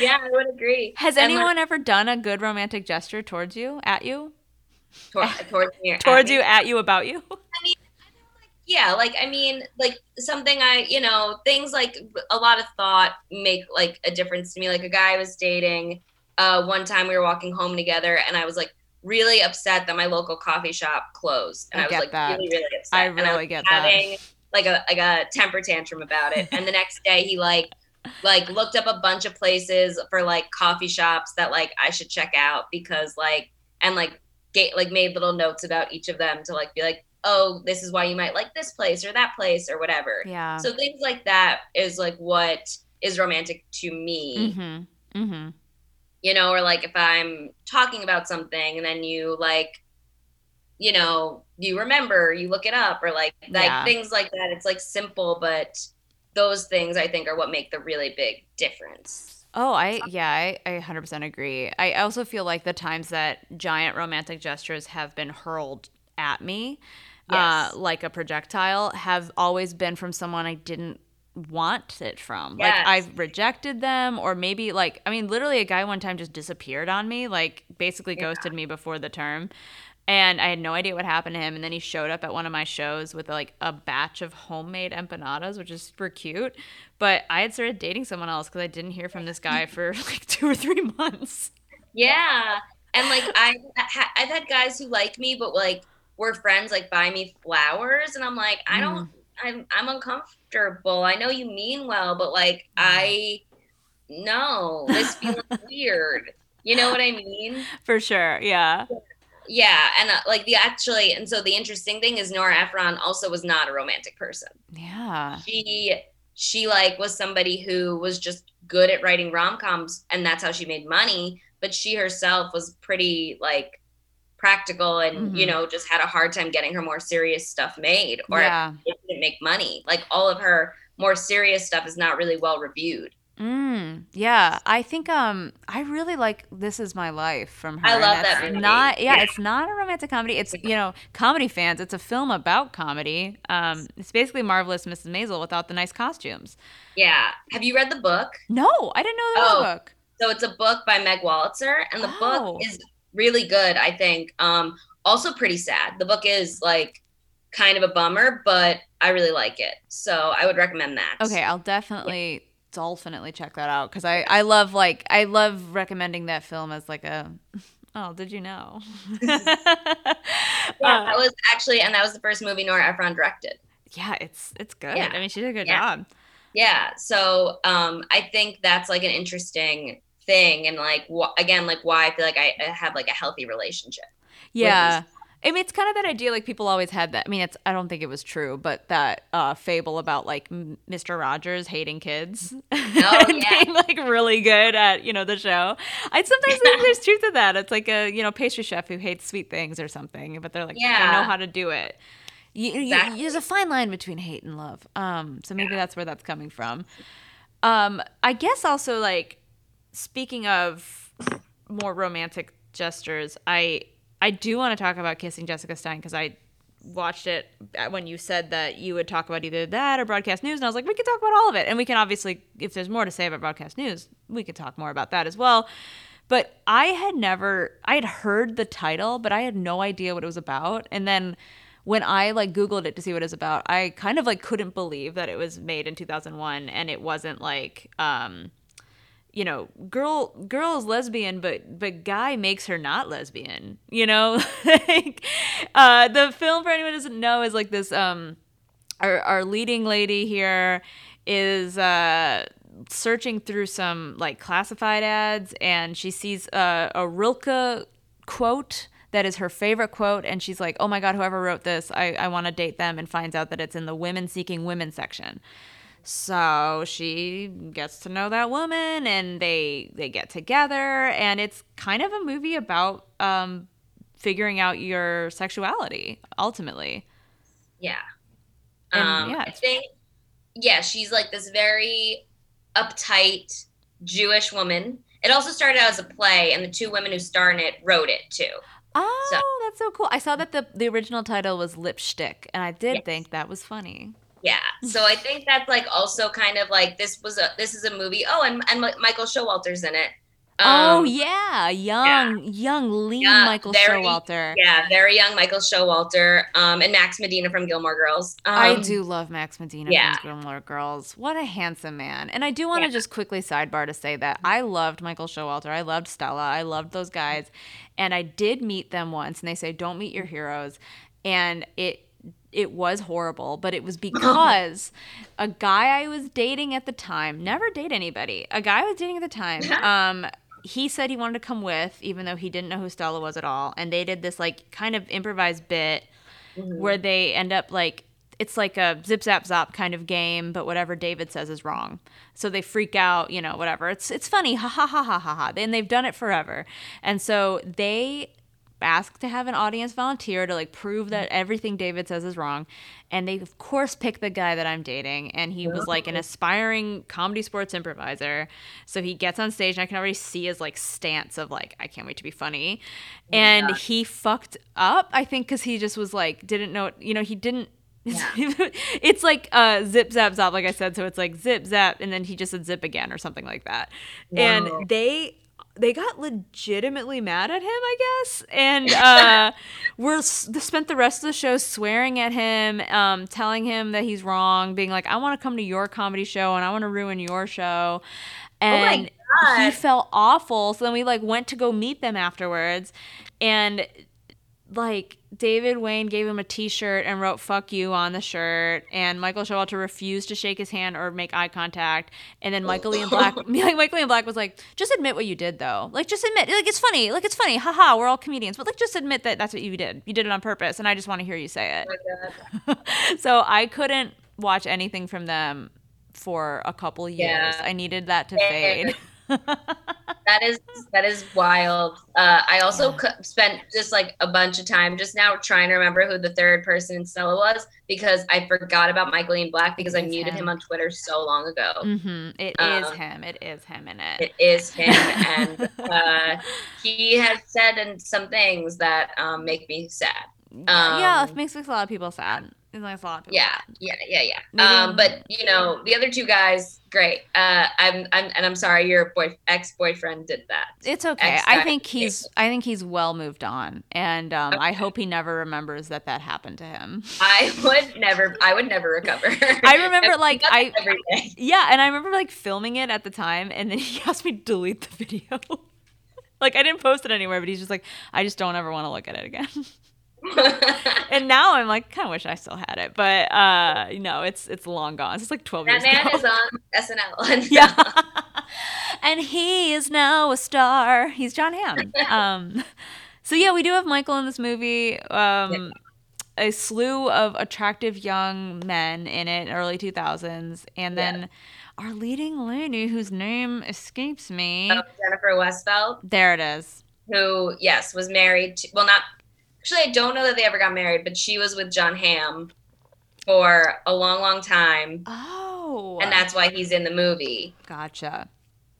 yeah, I would agree.
Has and anyone like, ever done a good romantic gesture towards you, at you?
Towards, towards me
towards you, at you, about you?
I mean, yeah like i mean like something i you know things like a lot of thought make like a difference to me like a guy i was dating uh one time we were walking home together and i was like really upset that my local coffee shop closed, and
I
I, was like
that.
really, really upset.
I
and I was
get
having
that.
like a like a temper tantrum about it. And the next day, he like like looked up a bunch of places for like coffee shops that like I should check out because like and like get like made little notes about each of them to like be like oh this is why you might like this place or that place or whatever
Yeah.
so things like that is like what is romantic to me
mm-hmm. Mm-hmm.
you know or like if i'm talking about something and then you like you know you remember you look it up or like like
Yeah.
things like that it's like simple but those things i think are what make the really big difference
Oh, I yeah, I, I 100% agree. I also feel like the times that giant romantic gestures have been hurled at me,
Yes.
uh, like a projectile, have always been from someone I didn't want it from. Like I've rejected them, or maybe like I mean, literally, a guy one time just disappeared on me, like basically
Yeah.
ghosted me before the term. And I had no idea what happened to him. And then he showed up at one of my shows with like a batch of homemade empanadas, which is super cute. But I had started dating someone else because I didn't hear from this guy for like two or three months.
Yeah, and like I, I've had guys who like me, but like we're friends, like buy me flowers, and I'm like, I don't, mm. I'm, I'm uncomfortable. I know you mean well, but like mm. I, no, this feels weird. You know what I mean?
For sure. Yeah.
Yeah, and uh, like the actually, and so the interesting thing is Nora Ephron also was not a romantic person.
Yeah.
She, she like was somebody who was just good at writing rom coms, and that's how she made money. But she herself was pretty like practical, and you
Mhm.
know, just had a hard time getting her more serious stuff made, or
yeah.
it didn't make money. Like all of her more serious stuff is not really well reviewed.
Mm, yeah, I think um I really like This Is My Life from her.
I love that movie.
Not yeah,
Yeah.
it's not a romantic comedy. It's you know comedy fans. It's a film about comedy. Um, it's basically Marvelous Mrs. Maisel without the nice costumes.
Yeah. Have you read the book?
No, I didn't know there was
Oh.
a book.
So it's a book by Meg Wolitzer, and the
Oh.
book is really good. I think. Um, also pretty sad. The book is like kind of a bummer, but I really like it. So I would recommend that.
Okay, I'll definitely dolphinitely check that out because I I love like I love recommending that film as like a. Oh, did you know?
Yeah,
Uh,
that was actually, and that was the first movie Nora Ephron directed.
yeah, it's it's good.
Yeah.
I mean, she did a good
Yeah.
job.
Yeah. So um, I think that's like an interesting thing, and like wh- again, like why I feel like I, I have like a healthy relationship.
Yeah. I mean, it's kind of that idea. Like people always had that. I mean, it's. I don't think it was true, but that uh, fable about like Mr. Rogers hating kids and
Oh, yeah.
being like really good at you know the show. I sometimes think there's truth to that. It's like a you know pastry chef who hates sweet things or something, but they're like they
Yeah.
know how to do it. You, you-
Exactly.
there's a fine line between hate and love. Um, so maybe that's where that's coming from. Um, I guess also like speaking of more romantic gestures, I I do want to talk about kissing Jessica Stein because I watched it when you said that you would talk about either that or broadcast news, and I was like, we could talk about all of it, and we can obviously, if there's more to say about broadcast news, we could talk more about that as well. But I had never, I had heard the title, but I had no idea what it was about, and then when I like Googled it to see what it was about, I kind of like couldn't believe that it was made in 2001 and it wasn't like, um, you know, girl girl is lesbian, but but guy makes her not lesbian. You know, like uh, the film for anyone who doesn't know is like this. Um, our our leading lady here is uh searching through some like classified ads and she sees uh, a Rilke quote that is her favorite quote and she's like oh my god whoever wrote this i, I want to date them and finds out that it's in the women seeking women section so she gets to know that woman and they they get together and it's kind of a movie about um figuring out your sexuality ultimately
Yeah.
And,
um,
yeah,
I think, yeah, she's like this very uptight Jewish woman. It also started out as a play, and the two women who star in it wrote it too.
oh that's so cool i saw that the the original title was lipstick and i did
Yes.
think that was funny
Yeah, so I think that's like also kind of like this was a this is a movie. Oh, and and Michael Showalter's in it.
oh
Um,
yeah, young, young, lean
Yeah,
Michael
very-
Showalter.
Yeah, very young Michael Showalter, um, and Max Medina from Gilmore Girls. Um,
I do love Max Medina
yeah.
from Gilmore Girls. What a handsome man. And I do want to
Yeah.
just quickly sidebar to say that I loved Michael Showalter. I loved Stella. I loved those guys. And I did meet them once and they say don't meet your heroes. And it it was horrible, but it was because a guy I was dating at the time, never date anybody. A guy I was dating at the time, um he said he wanted to come with even though he didn't know who Stella was at all. And they did this like kind of improvised bit where they end up like it's like a zip zap zop kind of game, but whatever David says is wrong. So they freak out, you know, whatever. It's it's funny, ha ha ha ha ha ha. And they've done it forever. And so they ask to have an audience volunteer to like prove that everything David says is wrong. And they of course pick the guy that I'm dating and he was like an aspiring comedy sports improviser. So he gets on stage and I can already see his like stance of like I can't wait to be funny. And
Yeah.
he fucked up, I think cuz he just was like didn't know, you know, he didn't it's like uh, zip zap zap, like I said. So it's like zip zap, and then he just said zip again or something like that.
Wow.
And they they got legitimately mad at him, I guess, and uh, we're s- spent the rest of the show swearing at him, um, telling him that he's wrong, being like, "I want to come to your comedy show and I want to ruin your show,"
my
and he felt awful. So then we like went to go meet them afterwards, and like David Wain gave him a T-shirt and wrote "fuck you" on the shirt, and Michael Showalter refused to shake his hand or make eye contact, and then Michael Ian Black, like Michael Ian Black was like, "Just admit what you did, though. Like, just admit. Like, it's funny. Like, it's funny. Haha, we're all comedians, but like, just admit that that's what you did. You did it on purpose, and I just want to hear you say it." so I couldn't watch anything from them for a couple years.
Yeah.
I needed that to fade.
That is that is wild. Uh, I also c- spent just like a bunch of time just now trying to remember who the third person in Stella was because I forgot about Michael Ian Black because I muted
him.
him on Twitter so long ago.
hmm It is
Um,
him. It is him in it.
It is him, and uh, he has said and some things that um, make me sad.
yeah,
um,
it makes, makes a lot of people sad. Makes a lot
Yeah, yeah, yeah, yeah.
Maybe-
Um, but you know, the other two guys, great. Uh, I'm, I'm, and I'm sorry, your boy, ex boyfriend did that.
It's okay.
Ex
I think he's I think he's well moved on, and um, I hope he never remembers that that happened to him.
I would never, I would never recover.
I remember, like, I-
every day.
Yeah, and I remember like filming it at the time, and then he asked me to delete the video. like I didn't post it anywhere, but he's just like, I just don't ever want to look at it again. and now I'm like, kind of wish I still had it, but uh, no, it's it's long gone. It's like 12
that
years That
man
ago.
is on SNL.
yeah. and he is now a star. He's Jon Hamm. Um, so yeah, we do have Michael in this movie. Um, A slew of attractive young men in it, early 2000s, and then our leading lady, whose name escapes me.
Um, Jennifer Westfeldt,
There it is.
who yes was married. To, well, not actually. I don't know that they ever got married, but she was with Jon Hamm for a long, long time,
Oh,
and that's why he's in the movie.
gotcha.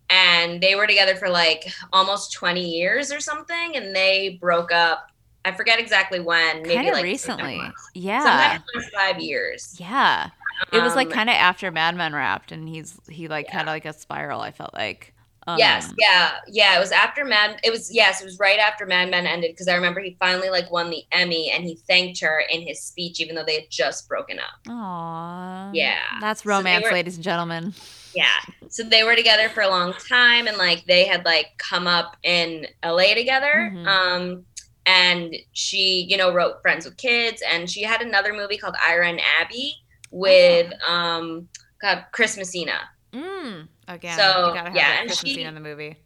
and they were together for like almost 20 years or something and they broke up i forget exactly when maybe
Kind of
like
recently. Yeah.
last five years
Yeah. It was like
Um,
kind of after Mad Men wrapped, and he's he like had like a spiral. I felt like. Um,
yes yeah yeah it was after mad it was yes it was right after mad men ended because i remember he finally like won the emmy and he thanked her in his speech even though they had just broken up
Aw.
Yeah.
That's
So
romance,
were-
ladies and gentlemen.
yeah so they were together for a long time and like they had like come up in la together
Mhm.
um and she you know wrote friends with kids and she had another movie called ira and abby with
Oh.
um God, chris messina
Mm. Again,
So,
you gotta have
yeah, and she-
scene in the movie.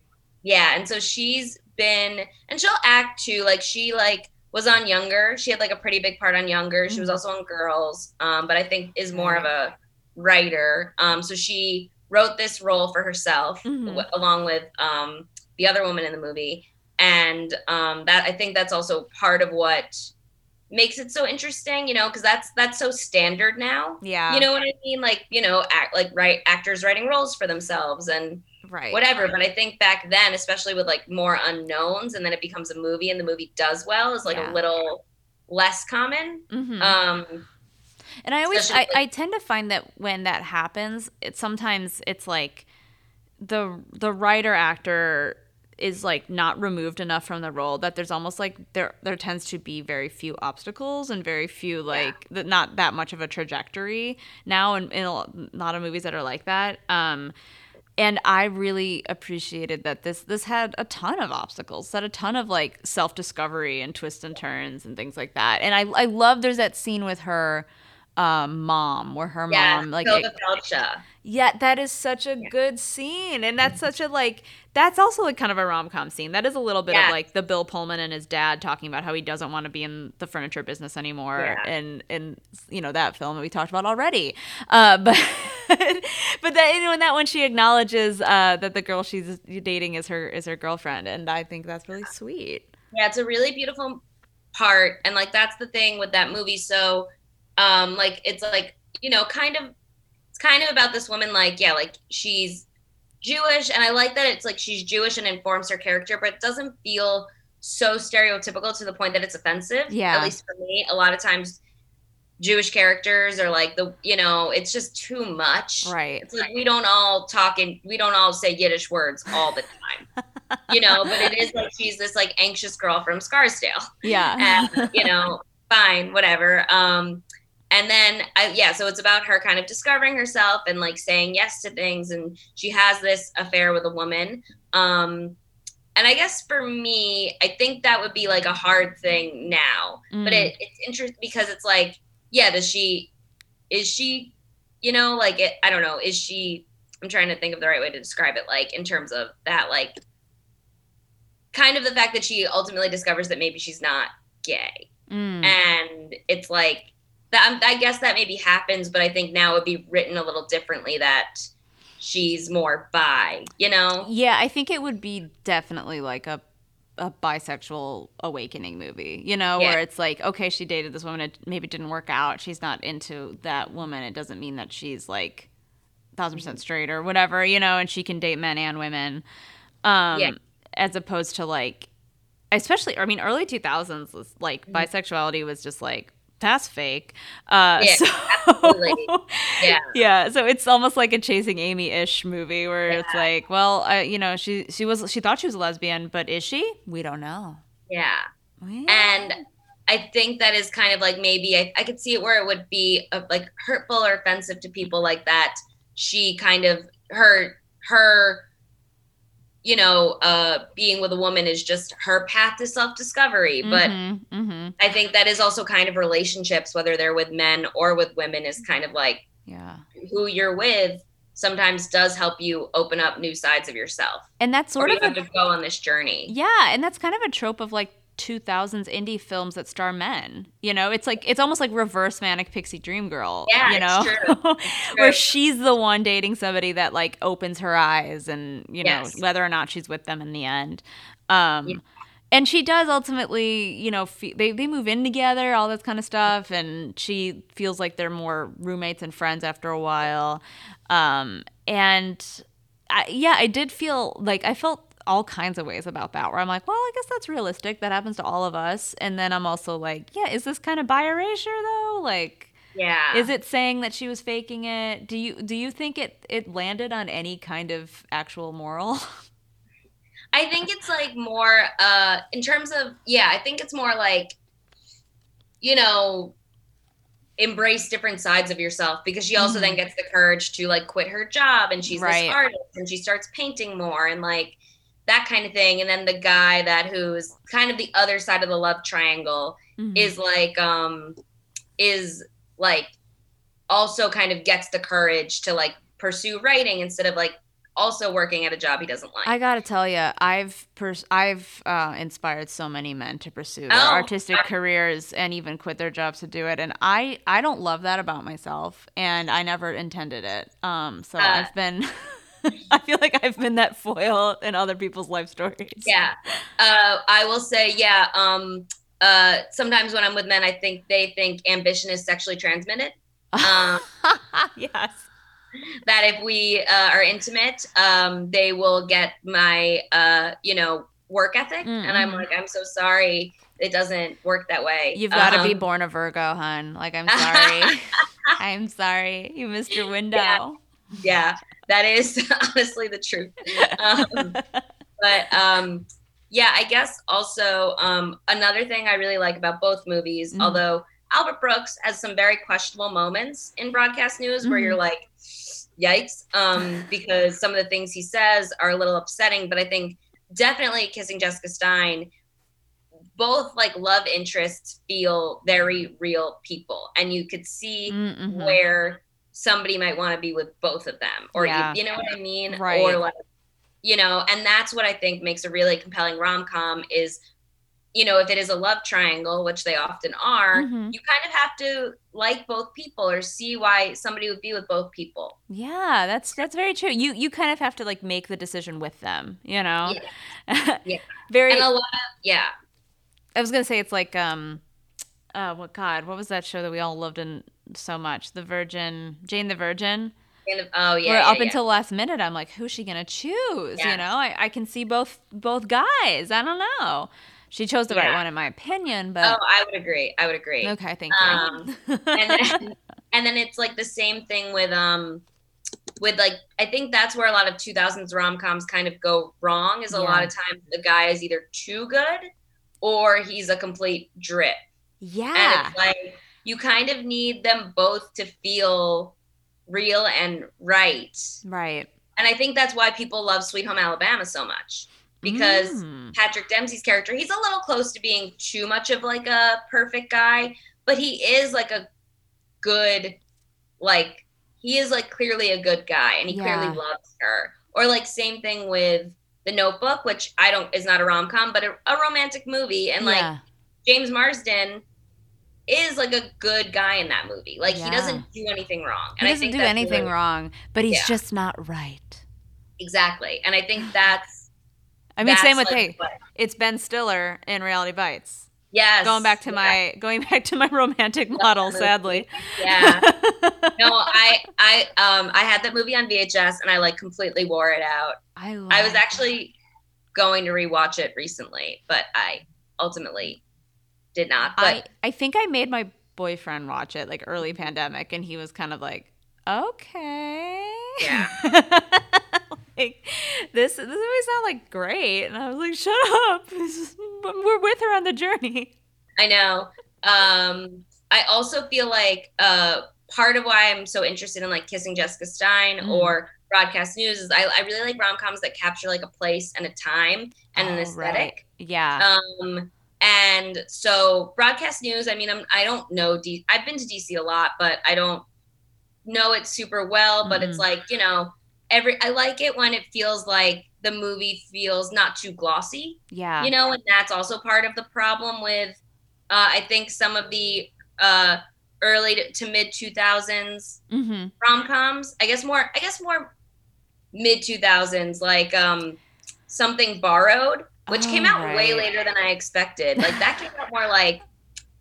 yeah and so she's been and she'll act too like she like was on younger she had like a pretty big part on younger she was
Mhm.
also on girls um but i think is more of a writer um so she wrote this role for herself
Mhm.
w- along with um the other woman in the movie and um that i think that's also part of what makes it so interesting you know because that's that's so standard now
Yeah.
you know what i mean like you know act like right actors writing roles for themselves and
right.
whatever. But I think back then, especially with like more unknowns, and then it becomes a movie, and the movie does well, is like
Yeah.
a little less common.
Mhm.
Um,
And I always, I, I tend to find that when that happens, it sometimes it's like the the writer actor is like not removed enough from the role that there's almost like there there tends to be very few obstacles and very few like yeah. not that much of a trajectory now in, in a lot of movies that are like that um and I really appreciated that this this had a ton of obstacles, had a ton of like self discovery and twists and turns and things like that. And I I love there's that scene with her um, mom where her yeah, mom like it, yeah that is such a yeah. good scene and that's such a like that's also like kind of a rom-com scene that is a little bit yeah. of like the bill pullman and his dad talking about how he doesn't want to be in the furniture business anymore yeah. and and you know that film that we talked about already uh, but but that you know in that one she acknowledges uh, that the girl she's dating is her is her girlfriend and i think that's really sweet
yeah it's a really beautiful part and like that's the thing with that movie so um like it's like you know kind of it's kind of about this woman like yeah like she's jewish and i like that it's like she's jewish and informs her character but it doesn't feel so stereotypical to the point that it's offensive
yeah.
at least for me. A lot of times jewish characters are like the you know it's just too much.
Right.
It's like we don't all talk and we don't all say yiddish words all the time. You know but it is like she's this like anxious girl from scarsdale.
Yeah.
And you know fine whatever. Um and then I, yeah so it's about her kind of discovering herself and like saying yes to things and she has this affair with a woman um and i guess for me i think that would be like a hard thing now mm. but it, it's interesting because it's like yeah does she is she you know like it i don't know is she i'm trying to think of the right way to describe it like in terms of that like kind of the fact that she ultimately discovers that maybe she's not gay mm. and it's like that I guess that maybe happens, but I think now it would be written a little differently that she's more bi, you know?
Yeah, I think it would be definitely like a a bisexual awakening movie, you know, yeah. where it's like, okay, she dated this woman, it maybe didn't work out. She's not into that woman. It doesn't mean that she's like thousand percent straight or whatever, you know, and she can date men and women. Um, yeah. as opposed to like, especially, I mean, early 2000s was like mm-hmm. bisexuality was just like, that's fake. Uh, yeah, so, absolutely. Yeah. Yeah. So it's almost like a chasing Amy ish movie where yeah. it's like, well, uh, you know, she she was she thought she was a lesbian, but is she? We don't know.
Yeah. yeah. And I think that is kind of like maybe I, I could see it where it would be uh, like hurtful or offensive to people like that. She kind of her her you know, uh, being with a woman is just her path to self discovery. But mm-hmm, mm-hmm. I think that is also kind of relationships, whether they're with men or with women, is kind of like
yeah
who you're with sometimes does help you open up new sides of yourself.
And that's sort
or
of
you have a, to go on this journey.
Yeah, and that's kind of a trope of like 2000s indie films that star men. You know, it's like it's almost like reverse manic pixie dream girl.
Yeah,
you know,
it's true. It's
true. where she's the one dating somebody that like opens her eyes, and you know whether or not she's with them in the end. Um, yeah. And she does ultimately, you know, fe- they they move in together, all this kind of stuff, and she feels like they're more roommates and friends after a while. Um, and I, yeah, I did feel like I felt all kinds of ways about that where I'm like, well, I guess that's realistic. That happens to all of us. And then I'm also like, yeah, is this kind of bi erasure though? Like,
yeah.
Is it saying that she was faking it? Do you do you think it it landed on any kind of actual moral?
I think it's like more uh in terms of yeah, I think it's more like you know embrace different sides of yourself because she also mm-hmm. then gets the courage to like quit her job and she's right. this artist and she starts painting more and like that kind of thing and then the guy that who's kind of the other side of the love triangle mm-hmm. is like um is like also kind of gets the courage to like pursue writing instead of like also working at a job he doesn't like.
I gotta tell you, I've pers- I've uh, inspired so many men to pursue their oh, artistic careers and even quit their jobs to do it, and I I don't love that about myself, and I never intended it. Um, so uh, I've been I feel like I've been that foil in other people's life stories.
Yeah. Uh, I will say, yeah. Um, uh, sometimes when I'm with men, I think they think ambition is sexually transmitted. Um,
yes.
That if we uh, are intimate, um, they will get my, uh, you know, work ethic. Mm-hmm. And I'm like, I'm so sorry. It doesn't work that way.
You've got to um, be born a Virgo, hun. Like, I'm sorry. I'm sorry. You missed your window.
Yeah. yeah that is honestly the truth. Um, but um, yeah, I guess also um, another thing I really like about both movies,
Mhm.
although Albert Brooks has some very questionable moments in broadcast news where
Mhm.
you're like, yikes, um, because some of the things he says are a little upsetting. But I think definitely kissing Jessica Stein, both like love interests feel very real people, and you could see
Mm-hmm.
where somebody might want to be with both of them or
Yeah.
you, you know what i mean
Right.
or like you know and that's what i think makes a really compelling rom-com is you know if it is a love triangle which they often are
Mhm.
you kind of have to like both people or see why somebody would be with both people
Yeah, that's that's very true. You you kind of have to like make the decision with them, you know.
Yeah.
very.
and a lot of yeah
I was gonna say it's like um, uh, what God? What was that show that we all loved in so much? The Virgin, Jane the Virgin.
oh yeah,
Where
yeah,
up
yeah.
until last minute, I'm like, who's she gonna choose?
Yeah.
You know, I, I can see both both guys. I don't know. She chose the right one in my opinion, But oh
i would agree i would agree
okay, thank you.
Um, and then and then it's like the same thing with um with like I think that's where a lot of 2000s rom-coms kind of go wrong is a lot of times the guy is either too good or he's a complete drip. And
yeah,
it's like you kind of need them both to feel real and right.
right.
And I think that's why people love Sweet Home Alabama so much because
Mm.
Patrick Dempsey's character, he's a little close to being too much of like a perfect guy, but he is like a good, like he is like clearly a good guy and he
Yeah.
clearly loves her. Or like same thing with The Notebook, which I don't is not a rom com, but a, a romantic movie, and like
yeah.
James Marsden is like a good guy in that movie. Like
Yeah.
he doesn't do anything wrong.
he doesn't do anything
really-
wrong, but he's
Yeah.
just not right.
Exactly. And I think that's
I mean, same with
like,
hey,
what-
it's Ben Stiller in Reality Bites.
yes.
Going back to
yeah.
my going back to my romantic model, sadly.
Yeah. no, I I um I had that movie on VHS and I like completely wore it out.
I
I was actually going to rewatch it recently, but I ultimately did not. But
I I think I made my boyfriend watch it like early pandemic, and he was kind of like, okay,
Yeah.
like this this movie's not like great, and I was like, shut up, This is- we're with her on the journey.
I know. Um I also feel like uh part of why I'm so interested in like kissing Jessica Stein
Mm.
or broadcast news is I, I really like rom coms that capture like a place and a time and an
Oh,
aesthetic.
right. Yeah.
Um, and so broadcast news. I mean, I'm I don't know. D- I've been to DC a lot, but I don't know it super well. But it's
Mhm.
like you know, every I like it when it feels like the movie feels not too glossy.
yeah.
You know, and that's also part of the problem with. Uh, I think some of the uh, early to, to mid 2000s
mm-hmm.
rom coms. I guess more. I guess more mid 2000s, like um, something borrowed, which
Oh,
came out way later than I expected. Like that came out more like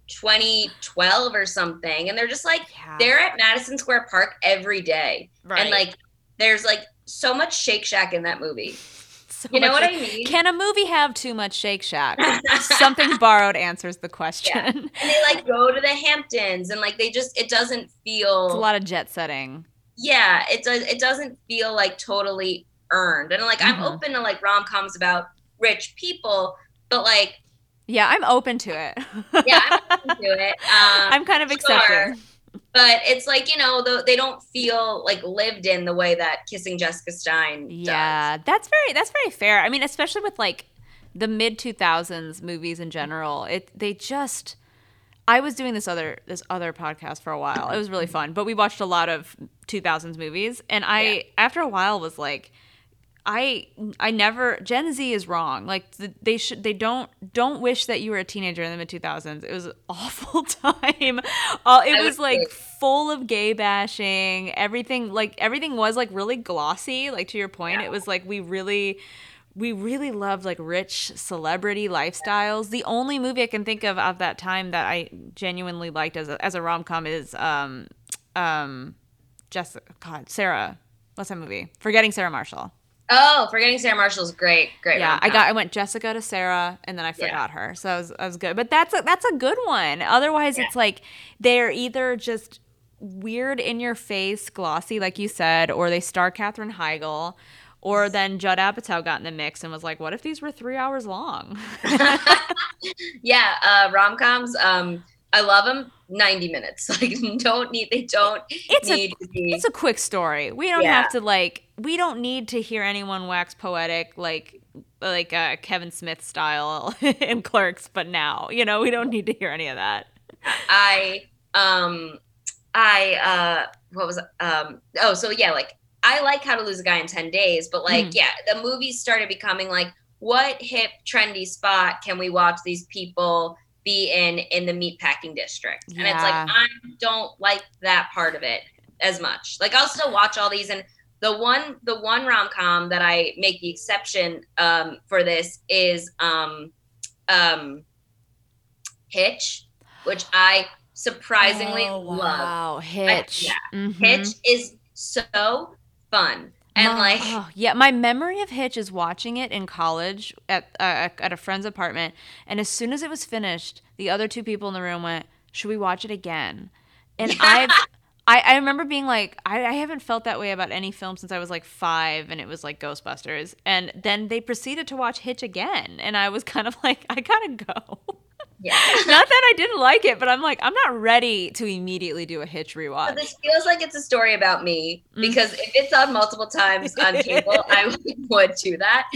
2012 or something, and they're just like
Yeah.
they're at Madison Square Park every day,
right.
and like there's like so much Shake Shack in that movie.
So
You know what I mean?
Can a movie have too much Shake Shack? Something borrowed answers the question.
and they like go to the Hamptons, and like they just it doesn't feel
It's a lot of jet setting.
yeah, it does. It doesn't feel like totally earned. And like I'm
Mhm.
open to like rom coms about rich people, but like
Yeah, I'm open to it.
yeah, I'm open to it. Um,
I'm kind of
sure.
accepting.
but it's like you know the, they don't feel like lived in the way that Kissing Jessica Stein does.
Yeah, that's very that's very fair. I mean, especially with like the mid 2000s movies in general. It they just I was doing this other this other podcast for a while. It was really fun, but we watched a lot of 2000s movies and I
Yeah.
after a while was like I I never Gen Z is wrong. Like they should they don't don't wish that you were a teenager in the mid 2000s. It was an awful time. Uh, it
I
was like full of gay bashing. Everything like everything was like really glossy. Like to your point,
Yeah.
it was like we really we really loved like rich celebrity lifestyles. The only movie I can think of of that time that I genuinely liked as a as a rom com is um um Jessica God Sarah. What's that movie? Forgetting Sarah Marshall.
Oh, Forgetting Sarah Marshall's great. Great.
Yeah, I got I went Jessica to Sarah and then I
Yeah.
forgot her. So I was, I was good. But that's a that's a good one. Otherwise it's like they're either just weird in your face, glossy like you said, or they star Katherine Heigl Or then Judd Apatow got in the mix and was like, "What if these were three hours long?"
yeah, uh, rom coms. Um, I love them. Ninety minutes. Like, don't need. They don't
it's
need
a,
to be.
It's a quick story. We don't
Yeah.
have to like. We don't need to hear anyone wax poetic like like uh, Kevin Smith style in Clerks. But now, you know, we don't need to hear any of that.
I um I uh what was um oh so yeah like I like how to lose a guy in 10 days but like
Mhm.
yeah the movies started becoming like what hip trendy spot can we watch these people be in in the meatpacking district and it's like I don't like that part of it as much like I'll still watch all these and the one the one rom-com that I make the exception um for this is um um Hitch which I surprisingly
oh,
love.
wow, Hitch.
yeah.
Mhm.
Hitch is so fun. And
My-
like
oh, yeah, my memory of Hitch is watching it in college at uh, at a friend's apartment, and as soon as it was finished, the other two people in the room went, "Should we watch it again?" And I've. I, I remember being like, I, I haven't felt that way about any film since I was like five, and it was like Ghostbusters. And then they proceeded to watch Hitch again, and I was kind of like, I gotta go.
Yeah.
not that I didn't like it, but I'm like, I'm not ready to immediately do a Hitch
But
rewatch.
this feels like it's a story about me
Mm.
because if it's on multiple times on cable, I would do that.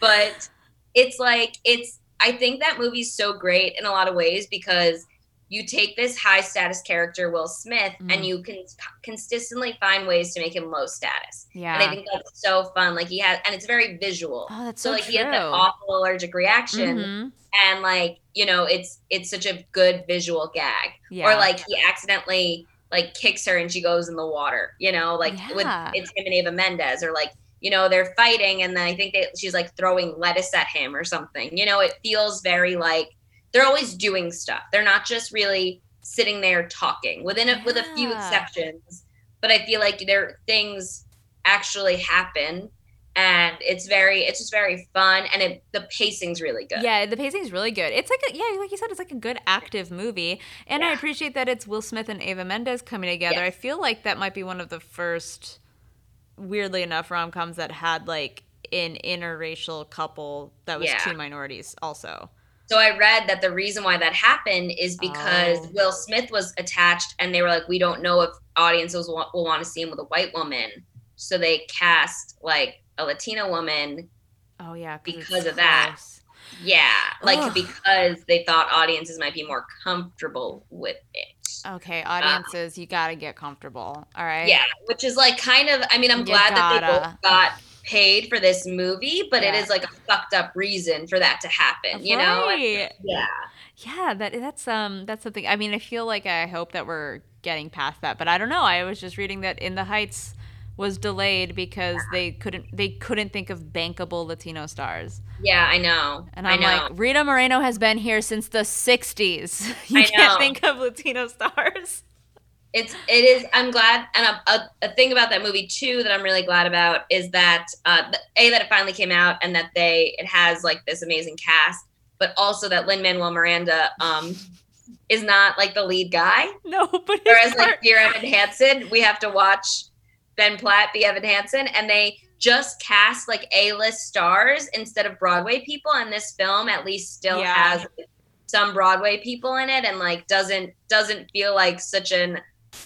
But it's like it's I think that movie's so great in a lot of ways because you take this high status character Will Smith
Mm.
and you can consistently find ways to make him low status.
Yeah.
And I think that's so fun. Like he has and it's very visual.
oh, that's
so
so,
like
true.
he has that awful allergic reaction
Mhm.
and like you know it's it's such a good visual gag
Yeah.
or like he accidentally like kicks her and she goes in the water you know like with it's him and ava mendes or like you know they're fighting and then i think that she's like throwing lettuce at him or something you know it feels very like they're always doing stuff they're not just really sitting there talking within a, with a few exceptions but i feel like there things actually happen and it's very it's just very fun and it the pacing's really good
Yeah, the pacing is really good. It's like a, yeah, like you said, it's like a good active movie, and I appreciate that it's Will Smith and Ava Mendes coming together.
Yeah.
I feel like that might be one of the first, weirdly enough, rom coms that had like an interracial couple that was
Yeah.
two minorities also.
So I read that the reason why that happened is because
Oh.
Will Smith was attached, and they were like, "We don't know if audiences will, will want to see him with a white woman," so they cast like a Latina woman.
Oh yeah,
Because of that. Yeah, like
Ugh.
because they thought audiences might be more comfortable with it.
Okay, uh, audiences, you gotta get comfortable. All right.
Yeah, which is like kind of. I mean, I'm
You
glad that they
gotta.
both got paid for this movie, but it
Yeah.
is like a fucked up reason for that to happen. You know? Yeah.
Yeah, that that's um that's something. I mean, I feel like I hope that we're getting past that, but I don't know. I was just reading that In the Heights was delayed because they couldn't they couldn't think of bankable Latino stars.
Yeah, I know.
And
I
I'm
know.
like, Rita Moreno has been here since the 60s. You
I
can't
know.
think of Latino stars.
It's it is i'm glad and a, a, a thing about that movie too that i'm really glad about is that uh a that it finally came out and that they it has like this amazing cast but also that lin manuel miranda um is not like the lead guy
No, but
whereas
part-
like dear evan hansen we have to watch ben platt be evan hansen and they just cast like a-list stars instead of broadway people and this film at least still
Yeah.
has some broadway people in it and like doesn't doesn't feel like such an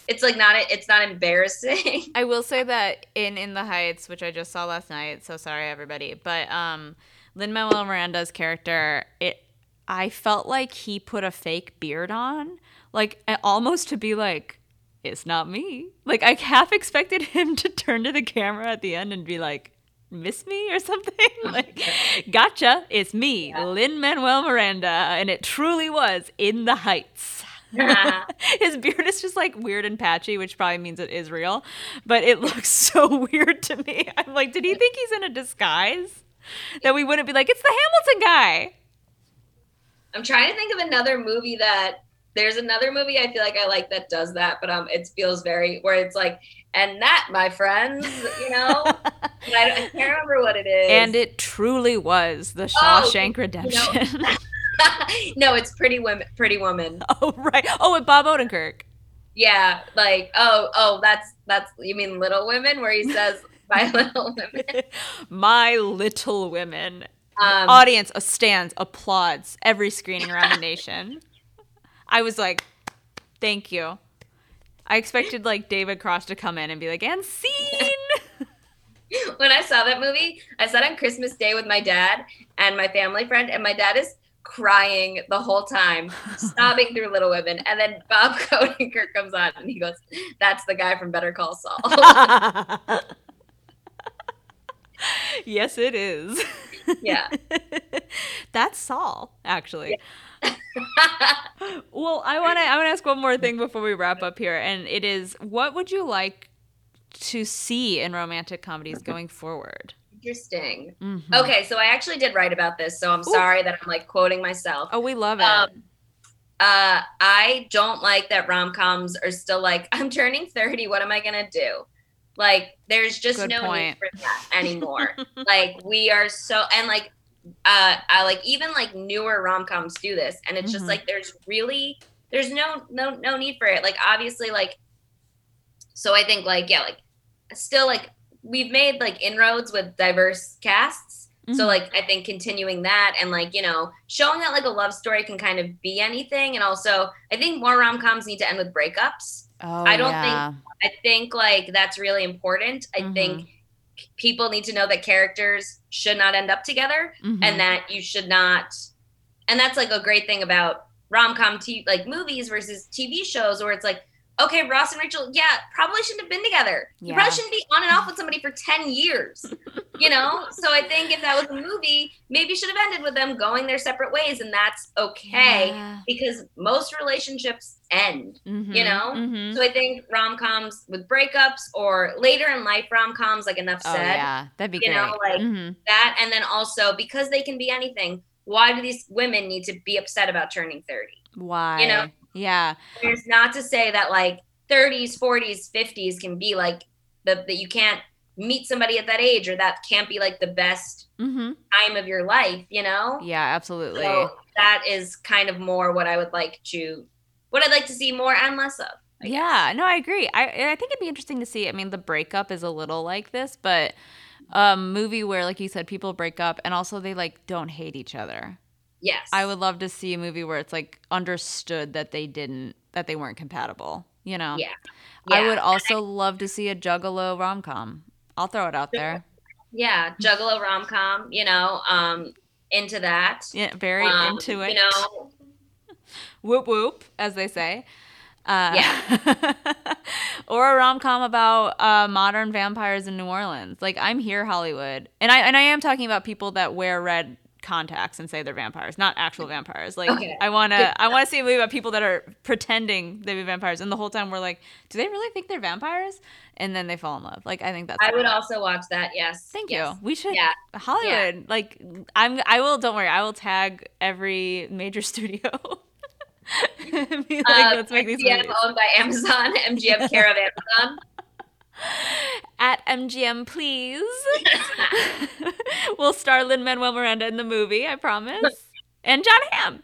it's like not it's not embarrassing
I will say that in In the Heights, which I just saw last night, so sorry everybody, but um Lin Manuel Miranda's character, it I felt like he put a fake beard on, like almost to be like, it's not me. Like I half expected him to turn to the camera at the end and be like, miss me or something. like, gotcha, it's me, Lin Manuel Miranda, and it truly was in the Heights. His beard is just like weird and patchy, which probably means it is real, but it looks so weird to me. I'm like, did he think he's in a disguise? That we wouldn't be like, it's the Hamilton guy.
i'm trying to think of another movie that there's another movie i feel like i like that does that but um it feels very where it's like and that my friends you know I, don't- I can't remember what it is
And it truly was the
Oh,
Shawshank Redemption.
no it's pretty women pretty woman
oh, right. Oh, with Bob Odenkirk.
yeah like oh oh that's that's you mean little women where he says My Little Women.
My Little Women.
Um,
Audience stands, applauds every screening around the nation. I was like, thank you. I expected like David Cross to come in and be like, and scene.
when I saw that movie, I saw it on Christmas Day with my dad and my family friend, and my dad is crying the whole time, sobbing through Little Women. And then Bob Odenkirk comes on and he goes, That's the guy from Better Call Saul.
yes, it is.
yeah.
That's Saul, actually. well, I want to I want to ask one more thing before we wrap up here and it is what would you like to see in romantic comedies going forward?
Interesting.
Mhm.
Okay, so I actually did write about this, so I'm sorry that I'm like quoting myself.
Oh, we love it.
Um, uh, I don't like that rom coms are still like, I'm turning 30. What am I going to do? Like, there's just
Good
no
point.
need for that anymore. like, we are so, and like, uh, I like even like newer rom coms do this, and it's just
Mhm.
like there's really there's no no no need for it. Like, obviously, like, so I think like yeah, like still like we've made like inroads with diverse casts. So
Mhm.
like I think continuing that and like you know showing that like a love story can kind of be anything, and also I think more rom coms need to end with breakups.
oh,
I don't think- I think like that's really important. I
Mhm.
think people need to know that characters should not end up together
Mhm.
and that you should not and that's like a great thing about rom-com t- like movies versus tv shows where it's like okay ross and rachel yeah probably shouldn't have been together you probably shouldn't be on and off with somebody for 10 years you know so i think if that was a movie maybe should have ended with them going their separate ways and that's okay
Yeah.
because most relationships end
Mhm.
you know?
Mhm.
so i think rom-coms with breakups or later in life rom-coms like enough Said.
oh,
said
yeah. That'd be
you
great.
know, like-
Mhm.
that and then also because they can be anything why do these women need to be upset about turning 30
Why?
You know?
Yeah.
it's not to say that like 30s 40s 50s can be like the that you can't meet somebody at that age or that can't be like the best
hmm
time of your life you know
Yeah, absolutely.
so that is kind of more what i would like to what i'd like to see more and less of I guess.
yeah, no, I agree. I I think it'd be interesting to see. I mean, the breakup is a little like this, but a movie where, like you said, people break up and also they like don't hate each other.
Yes
I would love to see a movie where it's like understood that they didn't that they weren't compatible. You know.
Yeah.
I would also love to see a Juggalo rom com. I'll throw it out there.
yeah juggalo rom-com you know um into that
Yeah, very
Um,
into it.
you know
whoop whoop, as they say. Uh,
Yeah.
or a rom com about uh, modern vampires in New Orleans. Like I'm here, Hollywood, and I and I am talking about people that wear red contacts and say they're vampires, not actual vampires. Like
Okay.
I wanna I wanna see a movie about people that are pretending they be vampires, and the whole time we're like, do they really think they're vampires? And then they fall in love. Like I think that's.
I would also watch that. Yes.
Thank
Yes.
you. We should
Yeah.
Hollywood. Like I'm. I will. Don't worry. I will tag every major studio. Like,
Uh,
let's make these
MGM
movies.
owned by Amazon. MGM care of Amazon.
At MGM, please. we'll star Lin Manuel Miranda in the movie. I promise. And Jon Hamm.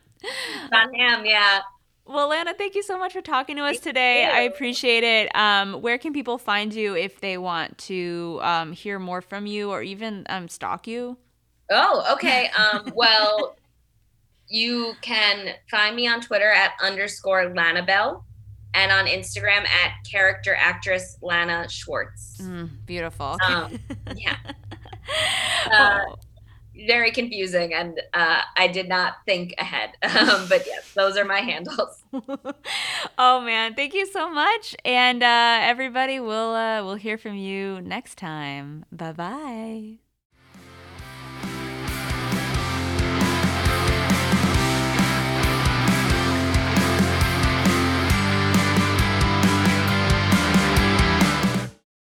Jon Hamm. Yeah.
Well, Lana, thank you so much for talking to us today. I appreciate it. Um, where can people find you if they want to um, hear more from you or even um, stalk you?
Oh, okay. Um, well, you can find me on Twitter at underscore Lana Bell and on Instagram at character actress Lana Schwartz.
Mm, beautiful.
Um, yeah. Uh,
Oh.
Very confusing, and uh, I did not think ahead. Um, but yes, those are my handles.
oh man, thank you so much. And uh, everybody, we'll uh, we'll hear from you next time. Bye bye.